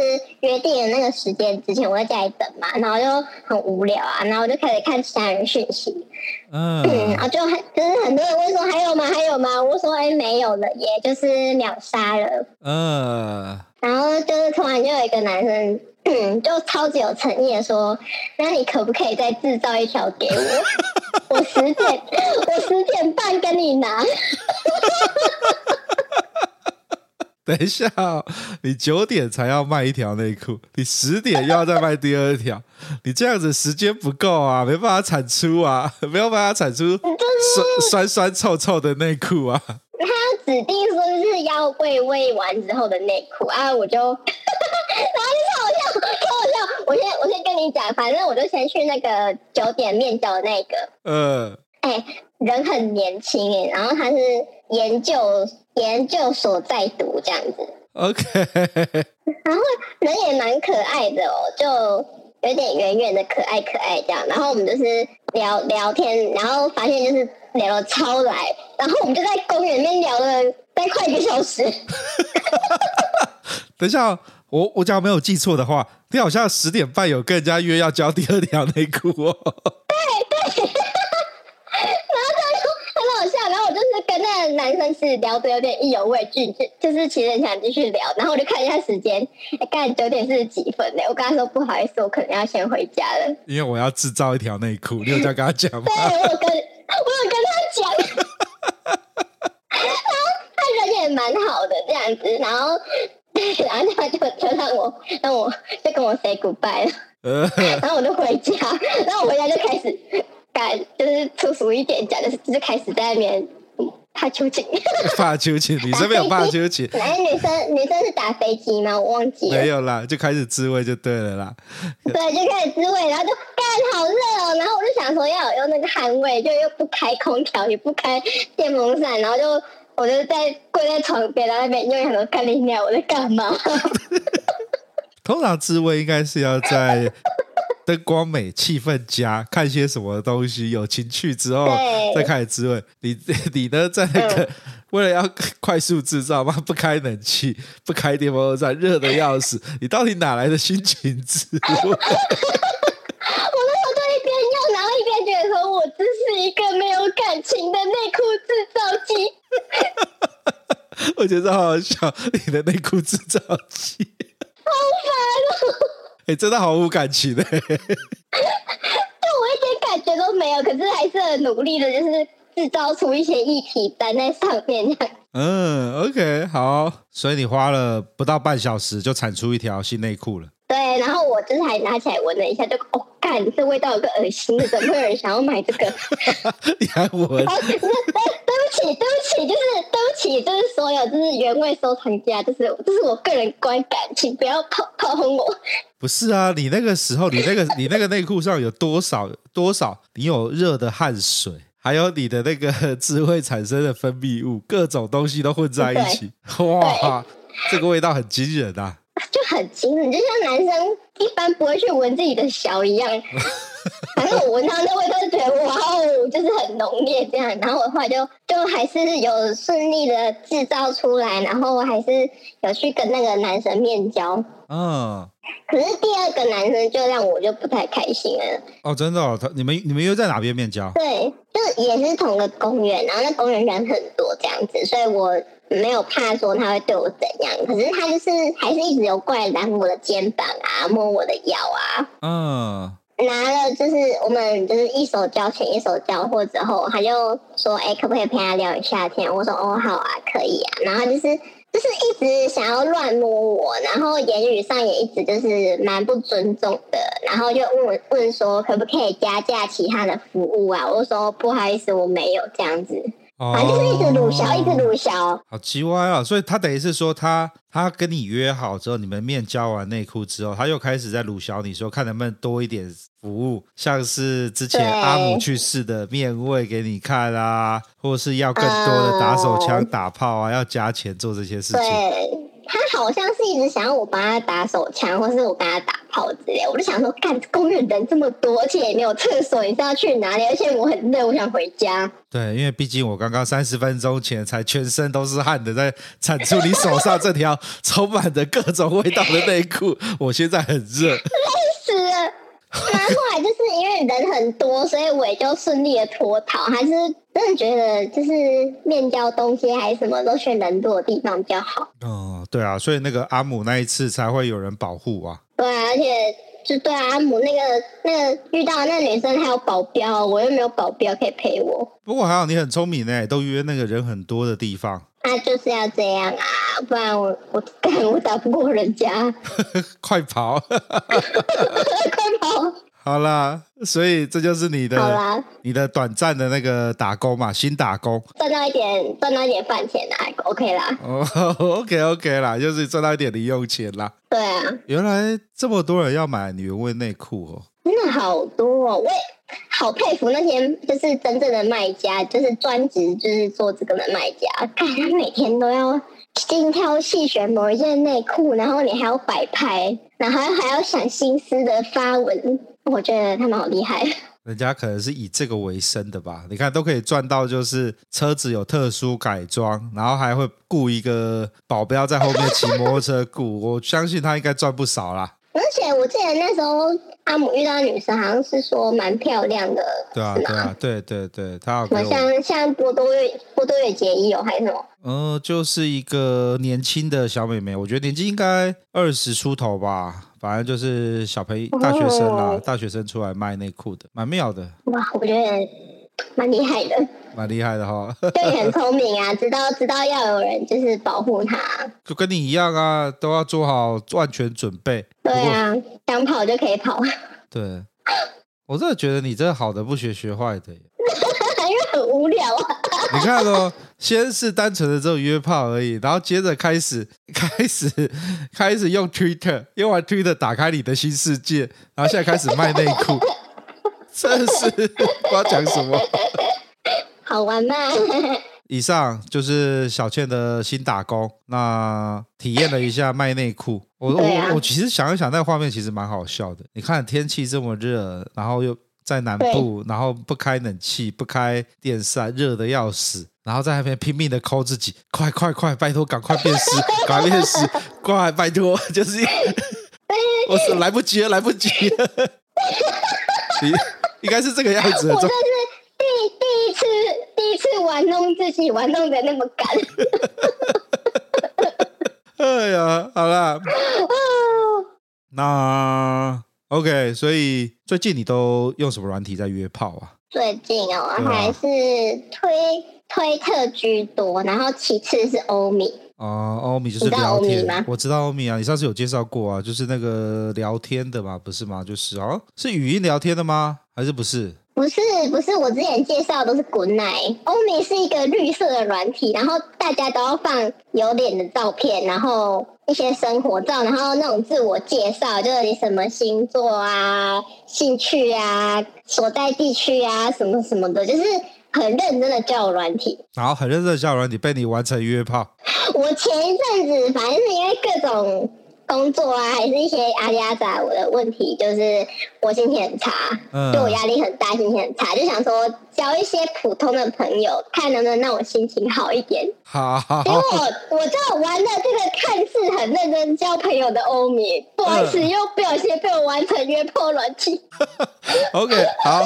约定的那个时间之前，我在家里等嘛，然后就很无聊啊，然后我就开始看其他人讯息，嗯，嗯，然后就很就是很多人问说还有吗？还有吗？我说哎没有了，也就是秒杀了，嗯，然后就是突然就有一个男生，嗯，就超级有诚意的说，那你可不可以再制造一条给我？我十点我十点半跟你拿。等一下，你九点才要卖一条内裤，你十点又要再卖第二条，你这样子时间不够啊，没办法产出啊，没有办法产出酸酸酸臭臭的内裤啊。他指定说是要喂喂完之后的内裤啊，我就，然后就超好笑，超好笑。我先我先跟你讲，反正我就先去那个九点面交的那个，嗯，哎，人很年轻哎，然后他是研究。研究所在读这样子，OK，然后人也蛮可爱的哦，就有点圆圆的可爱可爱这样。然后我们就是聊聊天，然后发现就是聊了超来，然后我们就在公园里面聊了大概快一个小时。等一下，我我假如没有记错的话，你好像十点半有跟人家约要交第二条内裤哦。对 对。男生是聊得有点意犹未尽，就就是其实很想继续聊，然后我就看一下时间，刚才九点四十几分呢。我跟他说不好意思，我可能要先回家了，因为我要制造一条内裤。你有这样跟他讲吗？对，我有跟我有跟他讲，他人也蛮好的这样子，然后然后他就就让我让我就跟我 say goodbye 了，然后我就回家，然后我回家就开始干，就是粗俗一点讲，就是就是开始在那边。怕秋瑾，怕秋瑾，你这边有怕秋瑾？哎，女生女生是打飞机吗？我忘记了。没有啦，就开始自慰就对了啦。对，就开始自慰，然后就干好热哦，然后我就想说要有用那个汗味，就又不开空调，也不开电风扇，然后就我就在跪在床边，然后那边用很多干你鸟，我在干嘛？通常自慰应该是要在。灯光美、气氛佳，看些什么东西有情趣之后再开始滋味。你 你呢，在那个、嗯、为了要快速制造嘛，不开冷气，不开电风扇，热的要死。你到底哪来的心情自慰？我那时候就一边用，然后一边觉得说，我这是一个没有感情的内裤制造机。我觉得好好笑，你的内裤制造机，好烦哦。真的毫无感情的，对我一点感觉都没有，可是还是很努力的，就是制造出一些液体粘在上面。嗯，OK，好，所以你花了不到半小时就产出一条新内裤了。对，然后我就是还拿起来闻了一下，就哦，干，这味道有个恶心的，怎么会有人想要买这个？你还闻？对，对不起，对不起，就是对不起，就是所有就是原味收藏家，就是这是我个人观感，请不要炮炮轰我。不是啊，你那个时候，你那个你那个内裤上有多少多少？你有热的汗水，还有你的那个 智慧产生的分泌物，各种东西都混在一起，哇，这个味道很惊人啊！就很惊人，就像男生一般不会去闻自己的小一样。反正我闻到那味道就觉得哇哦，就是很浓烈这样。然后我后来就就还是有顺利的制造出来，然后我还是有去跟那个男生面交。嗯。可是第二个男生就让我就不太开心了。哦，真的哦？他你们你们又在哪边面交？对，就也是同个公园，然后那公园人很多这样子，所以我没有怕说他会对我怎样。可是他就是还是一直有过来拦我的肩膀啊，摸我的腰啊。嗯。拿了就是我们就是一手交钱一手交货之后，他就说：“哎，可不可以陪他聊一下天？”我说：“哦，好啊，可以啊。”然后就是。就是一直想要乱摸我，然后言语上也一直就是蛮不尊重的，然后就问问说可不可以加价其他的服务啊？我说不好意思，我没有这样子。反正就是一直鲁小，一直鲁小，好奇怪啊！所以他等于是说他，他他跟你约好之后，你们面交完内裤之后，他又开始在鲁小你说，看能不能多一点服务，像是之前阿姆去世的面位给你看啊，或是要更多的打手枪、打炮啊，要加钱做这些事情。他好像是一直想要我帮他打手枪，或是我帮他打炮之类。我就想说，干公园人这么多，而且也没有厕所，你是要去哪里？而且我很累，我想回家。对，因为毕竟我刚刚三十分钟前才全身都是汗的在产出你手上这条 充满着各种味道的内裤，我现在很热，累死了。那后来就是因为人很多，所以我也就顺利的脱逃。还是真的觉得，就是面交东西还是什么，都选人多的地方比较好。哦，对啊，所以那个阿姆那一次才会有人保护啊。对啊，而且就对啊，阿姆那个那个遇到那个女生还有保镖，我又没有保镖可以陪我。不过还好你很聪明呢，都约那个人很多的地方。啊，就是要这样啊，不然我我干我打不过人家。快跑！快跑！好啦，所以这就是你的，好啦，你的短暂的那个打工嘛，新打工，赚到一点，赚到一点饭钱啦，OK 啦。哦，OK OK 啦，就是赚到一点零用钱啦。对啊，原来这么多人要买女原味内裤哦，真的好多哦，我也。好佩服那些就是真正的卖家，就是专职就是做这个的卖家，看他每天都要精挑细选某一件内裤，然后你还要摆拍，然后还要想心思的发文，我觉得他们好厉害。人家可能是以这个为生的吧？你看都可以赚到，就是车子有特殊改装，然后还会雇一个保镖在后面骑摩托车雇，我相信他应该赚不少啦。而且我记得那时候阿姆遇到的女生好像是说蛮漂亮的，对啊，对啊，对对对，她好像像波多月波多野结衣哦，还是什么？嗯、呃，就是一个年轻的小妹妹，我觉得年纪应该二十出头吧，反正就是小朋友大学生啦，哦、大学生出来卖内裤的，蛮妙的。哇，我觉得蛮厉害的。蛮厉害的哈。对，很聪明啊，知道知道要有人就是保护他，就跟你一样啊，都要做好万全准备。对啊，想跑就可以跑。对，我真的觉得你真的好的不学学坏的，因为很无聊啊。你看哦，先是单纯的这种约炮而已，然后接着开始 开始开始用 Twitter，用完 Twitter 打开你的新世界，然后现在开始卖内裤，真是不知道讲什么。好玩吗？以上就是小倩的新打工，那体验了一下卖内裤。我、啊、我我其实想一想，那个画面其实蛮好笑的。你看天气这么热，然后又。在南部，然后不开冷气，不开电扇，热的要死，然后在那边拼命的抠自己，快快快，拜托，赶快变湿，赶快变湿，快，拜托，就是，我是来不及了，来不及了，应应该是这个样子。我这是第第一次，第一次玩弄自己，玩弄的那么干。哎呀，好啦，那。OK，所以最近你都用什么软体在约炮啊？最近哦，啊、还是推推特居多，然后其次是欧米。哦、呃，欧米就是聊天吗？我知道欧米啊，你上次有介绍过啊，就是那个聊天的嘛，不是吗？就是哦，是语音聊天的吗？还是不是？不是不是，我之前介绍的都是 Good Night。欧米是一个绿色的软体，然后大家都要放有脸的照片，然后一些生活照，然后那种自我介绍，就是你什么星座啊、兴趣啊、所在地区啊，什么什么的，就是很认真的交友软体。然后很认真的交友软体被你完成约炮。我前一阵子反正是因为各种。工作啊，还是一些阿里阿杂我的问题，就是我心情很差，嗯、对我压力很大，心情很差，就想说交一些普通的朋友，看能不能让我心情好一点。好，因为我我就玩的这个看似很认真交朋友的欧米，不好意思，又不小心被我玩成约炮软体。OK，好。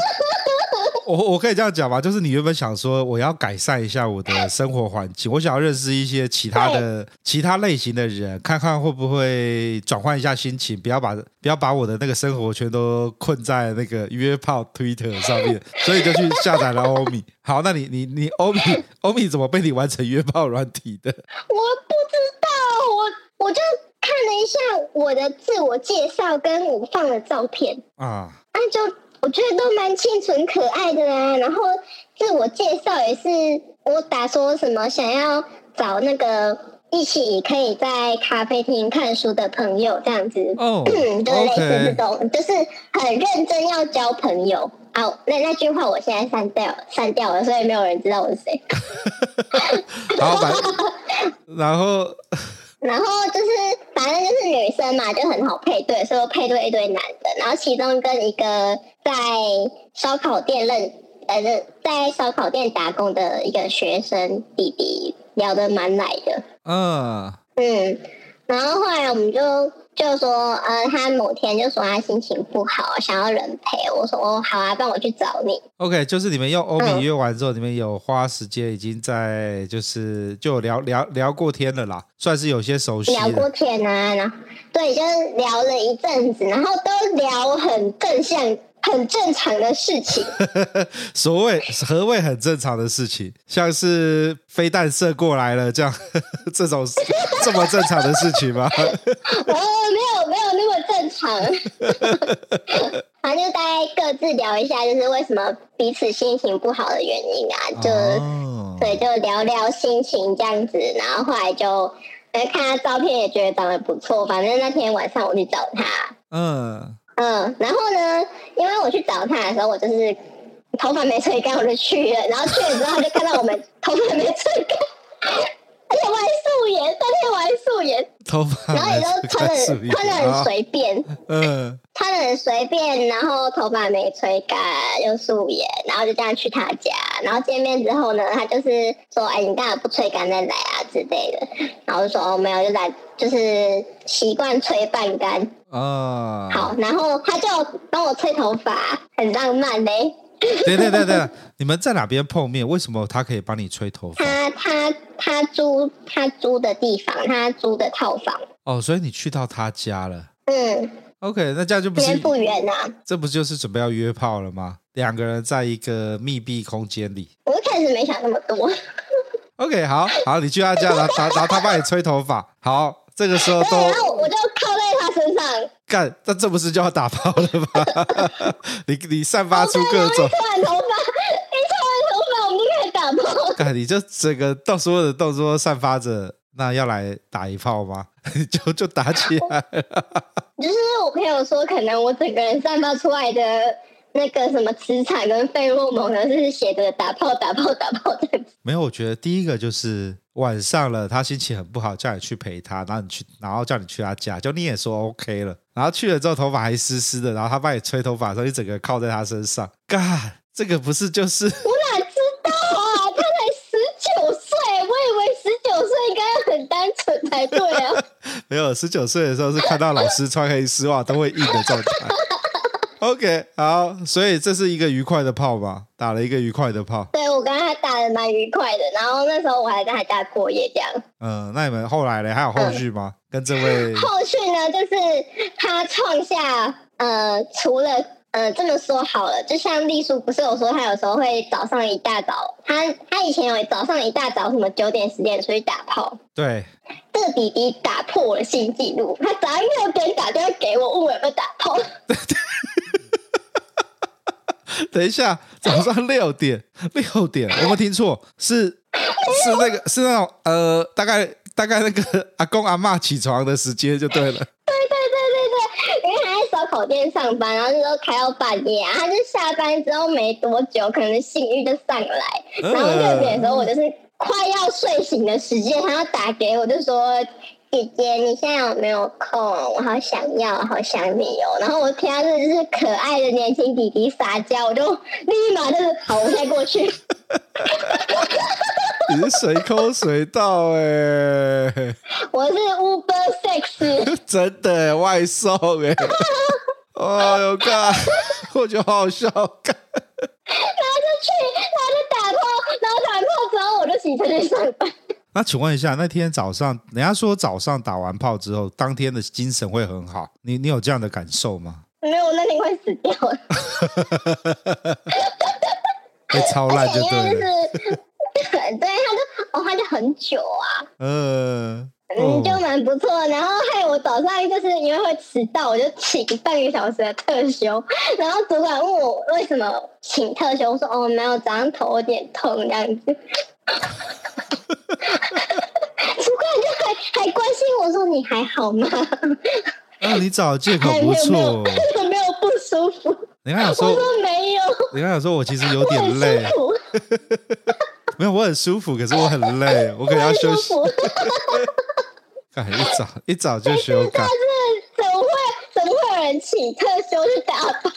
我我可以这样讲吧，就是你原本想说我要改善一下我的生活环境，我想要认识一些其他的其他类型的人，看看会不会转换一下心情，不要把不要把我的那个生活全都困在那个约炮 Twitter 上面，所以就去下载了欧米。好，那你你你欧米欧米怎么被你玩成约炮软体的？我不知道，我我就看了一下我的自我介绍跟我放的照片啊，那就。我觉得都蛮清纯可爱的啊，然后自我介绍也是我打说什么想要找那个一起可以在咖啡厅看书的朋友这样子，哦，oh, 嗯，就类似这种.就是很认真要交朋友。好，那那句话我现在删掉删掉了，所以没有人知道我是谁。然后，然后。然后就是，反正就是女生嘛，就很好配对，所以我配对一堆男的。然后其中跟一个在烧烤店认，呃，在烧烤店打工的一个学生弟弟聊得蛮来的。嗯嗯，然后后来我们就。就说，呃，他某天就说他心情不好，想要人陪。我说，哦，好啊，帮我去找你。OK，就是你们用欧米约完之后，嗯、你们有花时间，已经在就是就聊聊聊过天了啦，算是有些熟悉。聊过天啊，然后对，就是聊了一阵子，然后都聊很正向。很正常的事情。所谓何谓很正常的事情？像是飞弹射过来了这样 这种这么正常的事情吗？哦，没有没有那么正常。反正就大家各自聊一下，就是为什么彼此心情不好的原因啊，就、哦、对，就聊聊心情这样子。然后后来就看他照片，也觉得长得不错。反正那天晚上我去找他，嗯。嗯，然后呢，因为我去找他的时候，我就是头发没吹干，我就去了。然后去了之后，他就看到我们 头发没吹干，而且我还素颜，当天我还素颜，头发，然后也都穿的穿的很随便，嗯，穿的很随便，然后头发没吹干，又素颜，然后就这样去他家。然后见面之后呢，他就是说：“哎，你干嘛不吹干再来啊之类的。”然后就说：“哦，没有，就来，就是习惯吹半干。”哦，好，然后他就帮我吹头发，很浪漫嘞。对对对对，你们在哪边碰面？为什么他可以帮你吹头发？他他他租他租的地方，他租的套房。哦，所以你去到他家了。嗯。OK，那这样就不是远不远啊？这不就是准备要约炮了吗？两个人在一个密闭空间里。我一开始没想那么多。OK，好好，你去他家，然后然后他帮你吹头发。好，这个时候都，然后我就靠在他身上。干，那这不是就要打炮了吗？你你散发出各种。吹完头发，你吹完头发，我们就可以打炮。干，你就整个到所有的动作散发着。那要来打一炮吗？就就打起来了。就是我朋友说，可能我整个人散发出来的那个什么磁场跟费洛蒙，呢，是写的打炮、打炮、打炮这样子。没有，我觉得第一个就是晚上了，他心情很不好，叫你去陪他，然后你去，然后叫你去他家，就你也说 OK 了，然后去了之后头发还湿湿的，然后他帮你吹头发的时候，你整个靠在他身上，嘎，这个不是就是？我哪知道啊，他才十九岁，我以为十九岁应该很单纯才对啊！没有，十九岁的时候是看到老师穿黑丝袜都会硬的状态。OK，好，所以这是一个愉快的炮吧？打了一个愉快的炮。对，我跟他打的蛮愉快的，然后那时候我还在他家过夜，这样。嗯，那你们后来呢？还有后续吗？嗯、跟这位 后续呢？就是他创下呃，除了。呃，这么说好了，就像丽叔不是有说，他有时候会早上一大早，他他以前有早上一大早什么九点十点出去打炮。对，这个弟弟打破了新纪录，他早上六点打电话给我，问我有没有打炮。等一下，早上六点，六点，我没听错，是是那个是那种呃，大概大概那个 阿公阿妈起床的时间就对了。烧烤店上班，然后就说开到半夜啊。他就下班之后没多久，可能性欲就上来。然后六点的时候，我就是快要睡醒的时间，他要打给我，就说：“姐姐，你现在有没有空？我好想要，好想你哦。”然后我听到这就是可爱的年轻弟弟撒娇，我就立马就是好，我再过去。你是随口随到哎、欸，我是 Uber Sex，真的外送 哎、欸。哦哟，干！我觉得好好笑，干！然后就去，然后就打炮，然后打炮之后，我就骑车去上班。那请问一下，那天早上，人家说早上打完炮之后，当天的精神会很好，你你有这样的感受吗？没有，那天快死掉了。被超烂就对了。就是、对，他就哦，他就很久啊。嗯。嗯，就蛮不错。然后害我早上就是因为会迟到，我就请半个小时的特休。然后主管问我为什么请特休，我说哦没有，早上头有点痛这样子。主管就还还关心我说你还好吗？啊，你找借口不错。有没有不舒服？你刚想说，我说没有。你刚想说我其实有点累。没有，我很舒服，可是我很累，我可能要休息。干一早一早就休假，是怎么会怎么会有人请特休去打包？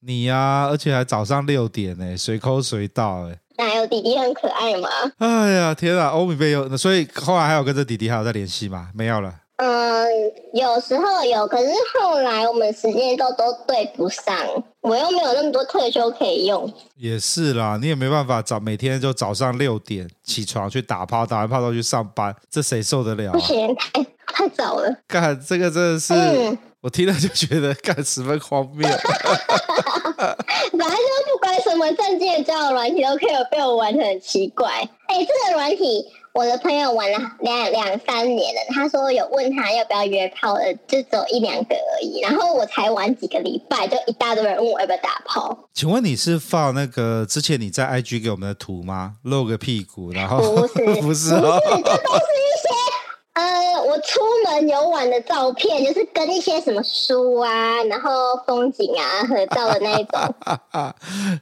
你呀、啊，而且还早上六点呢，随口随到哎。哪有弟弟很可爱吗？哎呀，天啊，欧米贝有，所以后来还有跟着弟弟还有在联系吗？没有了。嗯，有时候有，可是后来我们时间都都对不上，我又没有那么多特休可以用。也是啦，你也没办法早每天就早上六点起床去打炮，打完炮都去上班，这谁受得了啊？不行，太太早了。干这个真的是，嗯、我听了就觉得干十分荒谬。反正就什么正经的交友软体都可以有被我玩的很奇怪。哎，这个软体。我的朋友玩了两两三年了，他说有问他要不要约炮的，就只有一两个而已。然后我才玩几个礼拜，就一大堆人问我要不要打炮。请问你是放那个之前你在 IG 给我们的图吗？露个屁股，然后不是 不是哦，这都是。呃，我出门游玩的照片，就是跟一些什么书啊，然后风景啊合照的那一种，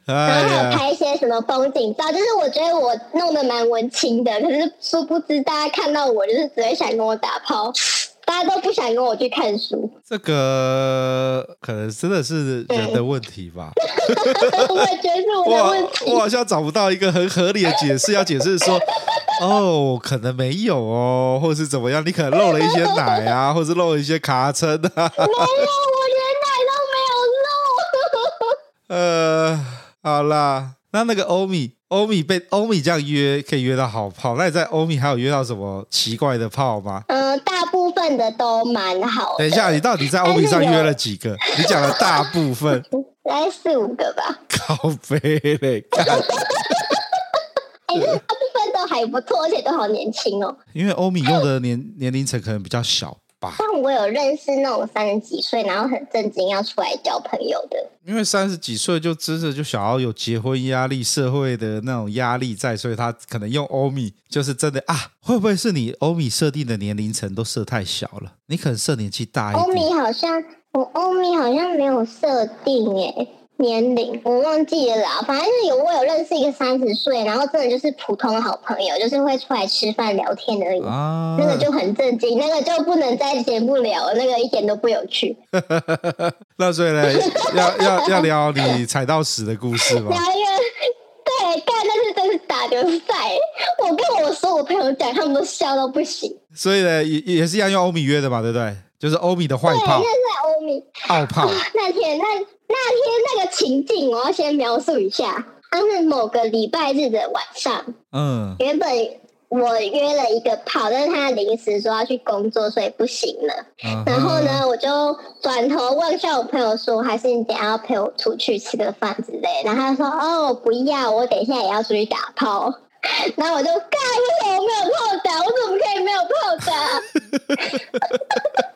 然后还有拍一些什么风景照，就是我觉得我弄得蛮文青的，可是殊不知大家看到我就是只会想跟我打炮。大家都不想跟我去看书，这个可能真的是人的问题吧？我也觉得是我的问题。我好像找不到一个很合理的解释，要解释说，哦，可能没有哦，或者是怎么样？你可能漏了一些奶啊，或者是漏了一些卡称啊。没有，我连奶都没有漏。呃，好啦，那那个欧米，欧米被欧米这样约，可以约到好炮。那你在欧米还有约到什么奇怪的炮吗？嗯、呃，大部分。的都蛮好。等一下，你到底在欧米上约了几个？你讲了大部分，大概四五个吧。靠背嘞！大部分都还不错，而且都好年轻哦。因为欧米用的年年龄层可能比较小。但我有认识那种三十几岁，然后很正经要出来交朋友的。因为三十几岁就真的就想要有结婚压力、社会的那种压力在，所以他可能用欧米就是真的啊。会不会是你欧米设定的年龄层都设太小了？你可能设年纪大一点。欧米好像我欧米好像没有设定诶。年龄我忘记了啦，反正是有我有认识一个三十岁，然后真的就是普通的好朋友，就是会出来吃饭聊天而已。啊，那个就很震惊，那个就不能在节目聊，那个一点都不有趣。那所以呢，要要要 聊你踩到屎的故事吗？聊一个，对，干，那是真是打牛赛。我跟我所有朋友讲，他们都笑到不行。所以呢，也也是要用欧米约的嘛，对不对？就是欧米的坏炮，对，就是欧米奥炮。那天那。那天那个情境，我要先描述一下。它是某个礼拜日的晚上，嗯，原本我约了一个炮，但是他临时说要去工作，所以不行了。嗯、然后呢，我就转头问一下我朋友说，还是你等下要陪我出去吃个饭之类。然后他说，哦，不要，我等一下也要出去打炮。然后我就，干，为什么我没有炮打？我怎么可以没有炮打？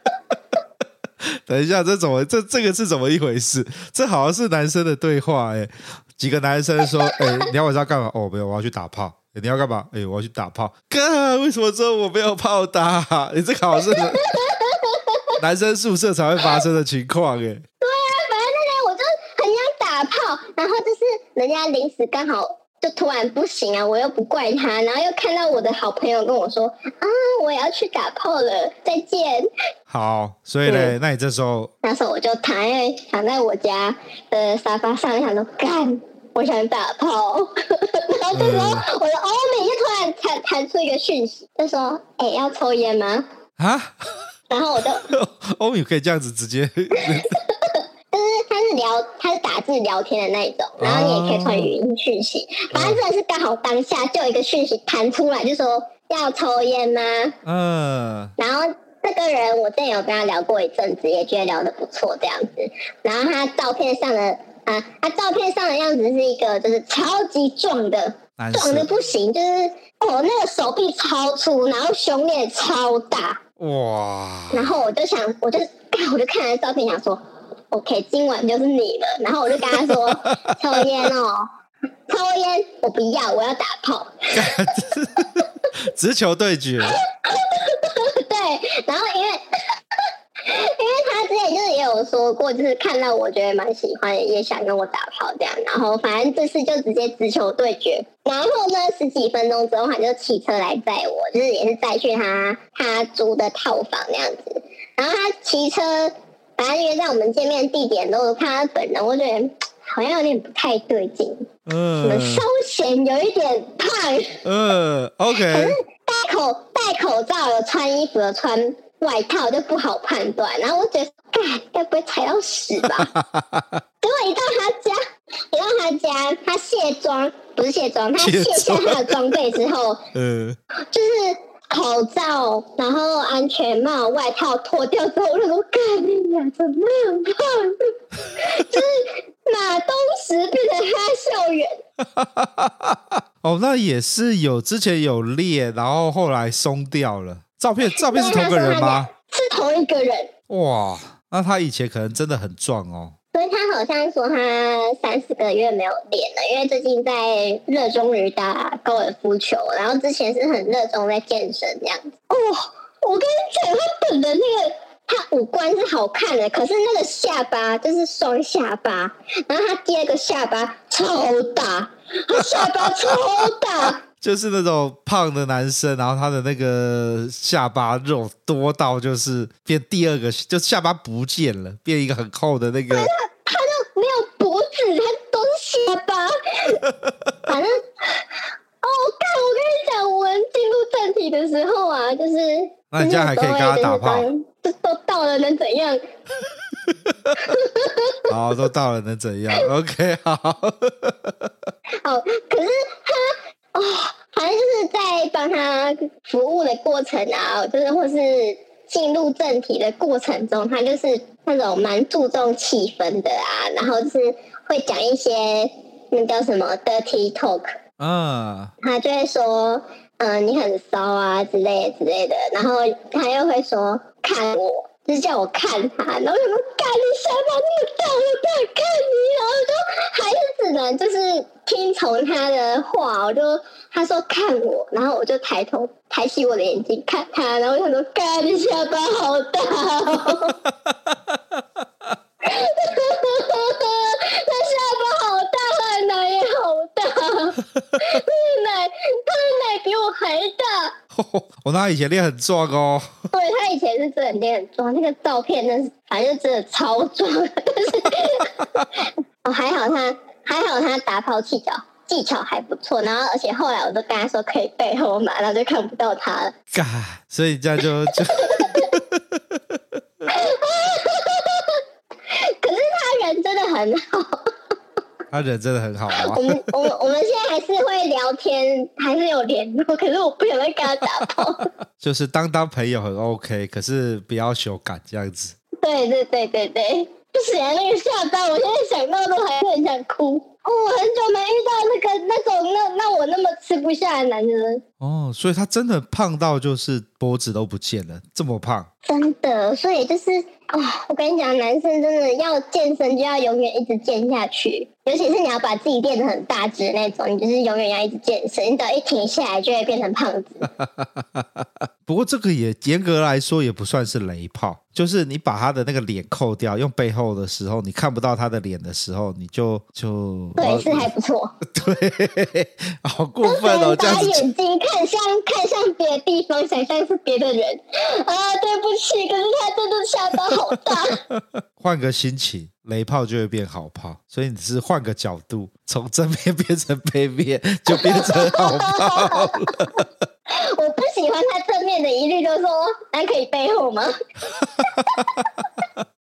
等一下，这怎么这这个是怎么一回事？这好像是男生的对话哎，几个男生说 哎，你要晚上干嘛？哦，没有，我要去打炮。你要干嘛？哎，我要去打炮。哥，为什么说我没有炮打？你这个好像是 男生宿舍才会发生的情况哎。对啊，反正那天我就很想打炮，然后就是人家临时刚好。就突然不行啊！我又不怪他，然后又看到我的好朋友跟我说：“啊，我也要去打炮了，再见。”好，所以呢，嗯、那你这时候，那时候我就躺在躺在我家的沙发上，想说：“干，我想打炮。”然后这时候，嗯、我的欧美就突然弹弹出一个讯息，就说：“哎、欸，要抽烟吗？”啊？然后我就欧米可以这样子直接。聊，他是打字聊天的那一种，然后你也可以传语音讯息。反正真的是刚好当下就有一个讯息弹出来，就说要抽烟吗？嗯。然后这个人我之前有跟他聊过一阵子，也觉得聊得不错这样子。然后他照片上的啊，他照片上的样子是一个就是超级壮的，壮的不行，就是哦那个手臂超粗，然后胸也超大。哇。然后我就想，我就我就看他照片，想说。OK，今晚就是你了。然后我就跟他说：“抽烟哦，抽烟，我不要，我要打炮。”直球对决。对，然后因为因为他之前就是也有说过，就是看到我觉得蛮喜欢，也想跟我打炮这样。然后反正这次就直接直球对决。然后呢，十几分钟之后，他就骑车来载我，就是也是载去他他租的套房那样子。然后他骑车。反正约在我们见面地点都看他本人，我觉得好像有点不太对劲。嗯，稍显有一点胖。嗯，OK。可是戴口戴口罩，有穿衣服，有穿外套，就不好判断。然后我觉得，该该不会踩到屎吧？结果一到他家，一到他家，他卸妆不是卸妆，他卸下他的装备之后，嗯，就是。口罩，然后安全帽、外套脱掉之后，我就说：“干你呀，怎么那么胖？就是马东石变成哈校园。”哦，那也是有之前有裂，然后后来松掉了。照片 照片是同个人吗？是同一个人。哇，那他以前可能真的很壮哦。所以他好像说他三四个月没有练了，因为最近在热衷于打高尔夫球，然后之前是很热衷在健身这样子。哦，我跟你讲，他本人那个他五官是好看的，可是那个下巴就是双下巴，然后他第二个下巴超大，他下巴超大。就是那种胖的男生，然后他的那个下巴肉多到就是变第二个，就下巴不见了，变一个很厚的那个。他他就没有脖子，他都是下巴。反正哦，看！我跟你讲，我们进入正题的时候啊，就是那你这样还可以跟他打炮？这都到了能怎样？好，都到了能怎样？OK，好。好，可是他。哦，反正就是在帮他服务的过程啊，就是或是进入正题的过程中，他就是那种蛮注重气氛的啊，然后就是会讲一些那叫什么 dirty talk 啊，他就会说，嗯、呃，你很骚啊之类的之类的，然后他又会说看我。就叫我看他，然后他说干你下巴那么大，我不敢看你，然后就还是只能就是听从他的话，我就他说看我，然后我就抬头抬起我的眼睛看他，然后我就说干你下巴好大哦。我他 以前练很壮哦，对他以前是真的练很壮，那个照片那是反正真的超壮，但 是哦还好他还好他打抛技巧技巧还不错，然后而且后来我都跟他说可以背后嘛，然后就看不到他了，嘎，所以这样就就，可是他人真的很好。他人真的很好啊！我们我们我们现在还是会聊天，还是有联络，可是我不想再跟他打炮。就是当当朋友很 OK，可是不要羞感这样子。对对对对对，不行啊，那个下单，我现在想到都还是很想哭。哦，我很久没遇到那个那种那那我那么吃不下的男人。哦，所以他真的胖到就是脖子都不见了，这么胖。真的，所以就是。啊、哦，我跟你讲，男生真的要健身，就要永远一直健下去。尤其是你要把自己练得很大只那种，你就是永远要一直健身，你只要一停下来就会变成胖子。不过这个也严格来说也不算是雷炮，就是你把他的那个脸扣掉，用背后的时候，你看不到他的脸的时候，你就就对，是还不错。对，好过分哦！把眼睛看向看向别的地方，想象是别的人啊，对不起，可是他真的下巴好大。换个心情。雷炮就会变好炮，所以你是换个角度，从正面变成背面，就变成好炮 了。我不喜欢他正面的，一律都说，那可以背后吗？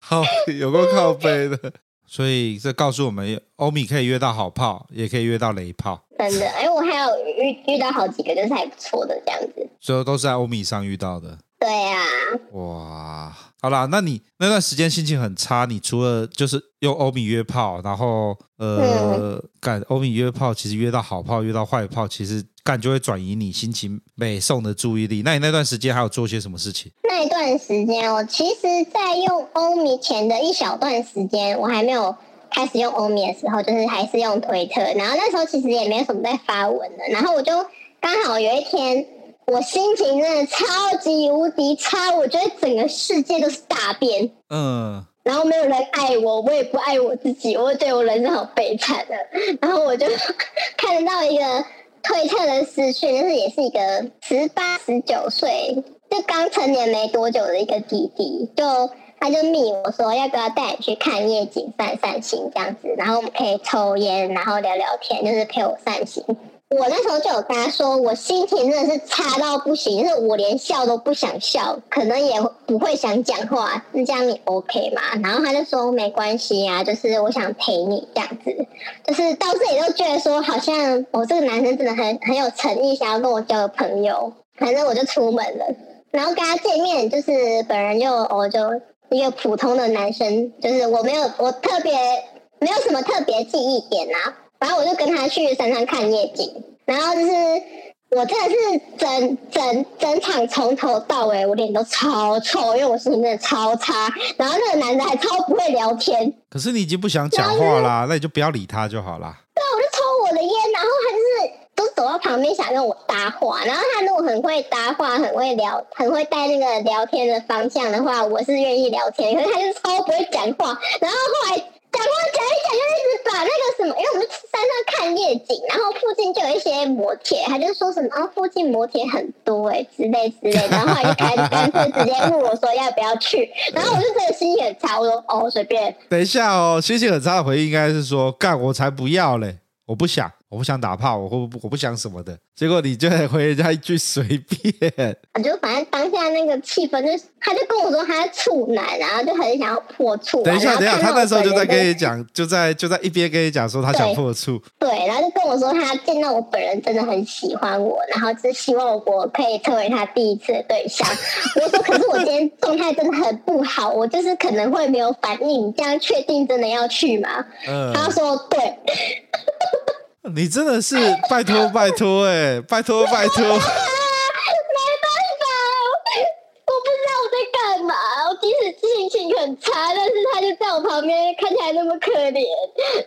好，有够靠背的。所以这告诉我们，欧米可以约到好炮，也可以约到雷炮。真的，哎，我还有遇遇到好几个，就是还不错的这样子。所以都是在欧米上遇到的。对呀、啊，哇，好啦，那你那段时间心情很差，你除了就是用欧米约炮，然后呃，干欧米约炮，其实约到好炮，约到坏炮，其实干就会转移你心情美送的注意力。那你那段时间还有做些什么事情？那一段时间，我其实，在用欧米前的一小段时间，我还没有开始用欧米的时候，就是还是用推特，然后那时候其实也没有什么在发文的，然后我就刚好有一天。我心情真的超级无敌差，我觉得整个世界都是大便，嗯，然后没有人爱我，我也不爱我自己，我觉得我人生好悲惨的。然后我就 看得到一个推特的私讯，就是也是一个十八十九岁，就刚成年没多久的一个弟弟，就他就密我说要不要带你去看夜景、散散心这样子，然后我们可以抽烟，然后聊聊天，就是陪我散心。我那时候就有跟他说，我心情真的是差到不行，就是我连笑都不想笑，可能也不会想讲话，那这样你 OK 吗？然后他就说没关系啊，就是我想陪你这样子，就是到这里都觉得说，好像我这个男生真的很很有诚意，想要跟我交个朋友。反正我就出门了，然后跟他见面，就是本人就我就一个普通的男生，就是我没有我特别没有什么特别记忆点啊。然后我就跟他去山上看夜景，然后就是我真的是整整整场从头到尾我脸都超臭，因为我心情真的超差。然后那个男的还超不会聊天。可是你已经不想讲话啦，就是、那你就不要理他就好啦。对，我就抽我的烟，然后他就是都走到旁边想跟我搭话，然后他如果很会搭话，很会聊，很会带那个聊天的方向的话，我是愿意聊天。可是他就超不会讲话，然后后来。讲话讲一讲，就一直把那个什么，因为我们山上看夜景，然后附近就有一些摩铁，他就说什么啊，附近摩铁很多哎、欸，之类之类，然后后来就开始干脆直接问我说要不要去，然后我就真的心情很差，我说哦随便。等一下哦，心情很差的回应应该是说干我才不要嘞，我不想。我不想打炮，我不我不想什么的。结果你就回人家一句随便，我就反正当下那个气氛就是，他就跟我说他是处男，然后就很想要破处。等一下，等一下，他那时候就在跟你讲，就在就在一边跟你讲说他想破处。对，然后就跟我说他见到我本人真的很喜欢我，然后只希望我可以成为他第一次的对象。我说，可是我今天状态真的很不好，我就是可能会没有反应，你这样确定真的要去吗？嗯、他说对。你真的是拜托拜托哎，拜托拜托！没办法，我不知道我在干嘛。我即使心情很差，但是他就在我旁边，看起来那么可怜。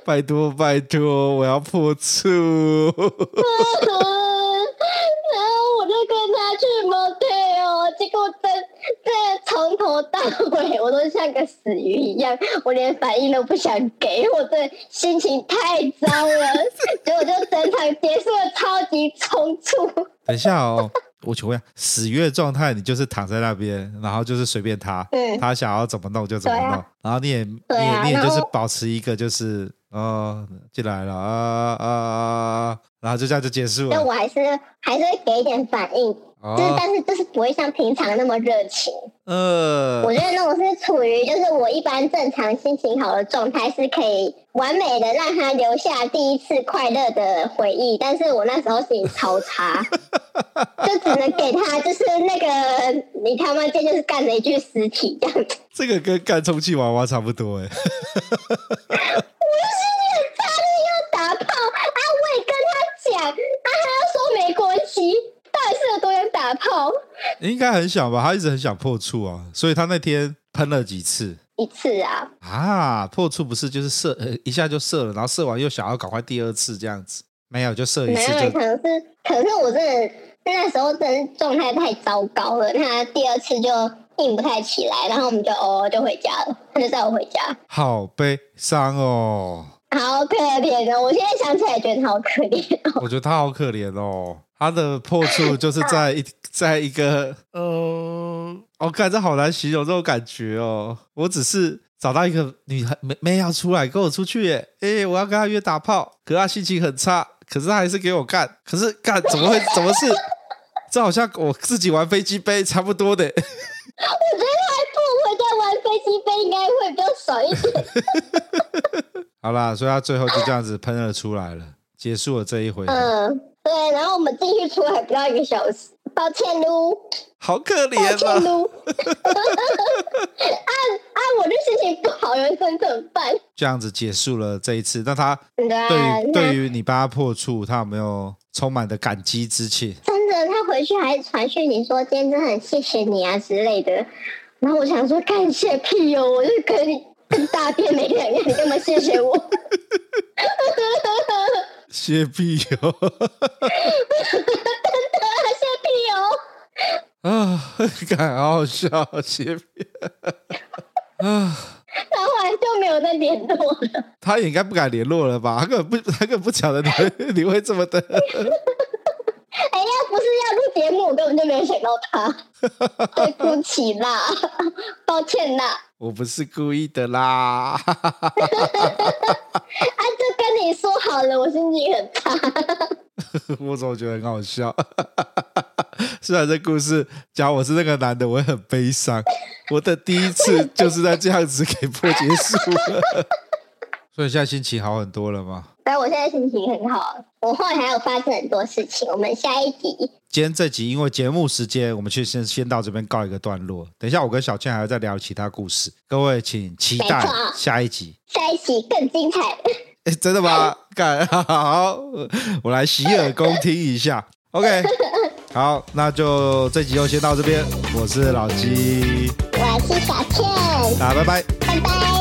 拜托拜托，我要破处。然后我就跟他去 motel，头到尾我都像个死鱼一样，我连反应都不想给，我的心情太糟了，结果就整场结束了超级冲突。等一下哦，我请问下，死鱼的状态，你就是躺在那边，然后就是随便他，嗯、他想要怎么弄就怎么弄，啊、然后你也、啊、你也你也就是保持一个就是。哦，进来了啊啊啊！然后就这样就结束了。但我还是还是会给一点反应，就是但是就是不会像平常那么热情。呃，我觉得那种是处于就是我一般正常心情好的状态，是可以完美的让他留下第一次快乐的回忆。但是我那时候心情超差，就只能给他就是那个你他妈这就是干了一具尸体这样子。这个跟干充气娃娃差不多哎。不是你很差，就是要打炮啊！我也跟他讲，啊，他要说没关系，到底是有多想打炮？应该很想吧，他一直很想破处啊，所以他那天喷了几次？一次啊！啊，破处不是就是射，一下就射了，然后射完又想要赶快第二次这样子？没有，就射一次就。没有，可能是，可是我真的那时候真的状态太糟糕了，他第二次就。硬不太起来，然后我们就哦就回家了，他就带我回家。好悲伤哦，好可怜哦！我现在想起来觉得他好可怜哦。我觉得他好可怜哦，他的破处就是在一 在一个呃，我感觉好难形容这种感觉哦。我只是找到一个女孩没没要出来跟我出去耶，哎，我要跟他约打炮，可是他心情很差，可是他还是给我干，可是干怎么会怎么是？这好像我自己玩飞机杯差不多的。我觉得还不如回家玩飞机杯，应该会比较少一点。好啦，所以他最后就这样子喷了出来了，结束了这一回。嗯，对。然后我们进去出来不到一个小时，抱歉噜。好可怜啊！抱歉噜。我的心情不好，人生怎么办？这样子结束了这一次，那他对于对，于你帮他破处，他有没有充满的感激之情？真的他回去还传讯你说今天真的很谢谢你啊之类的，然后我想说感谢屁友，我就跟你跟大便没两样，你干嘛谢谢我？谢屁哟！谢屁哟！啊，感好好笑，谢屁啊！他后后来就没有再联络了。他也应该不敢联络了吧？他根本不，他根本不晓得你会你会这么的。哎，要不是要录节目，我根本就没有想到他。对不起啦，抱歉啦。我不是故意的啦。啊，就跟你说好了，我心情很差。我总觉得很好笑。虽然这故事讲我是那个男的，我会很悲伤。我的第一次就是在这样子给破结束了。所以现在心情好很多了吗？但，我现在心情很好。我后来还有发生很多事情。我们下一集，今天这集因为节目时间，我们去先先到这边告一个段落。等一下，我跟小倩还要再聊其他故事，各位请期待下一集。下一集更精彩。哎，真的吗？干好，我来洗耳恭听一下。OK，好，那就这集就先到这边。我是老鸡，我是小倩，那拜拜，拜拜。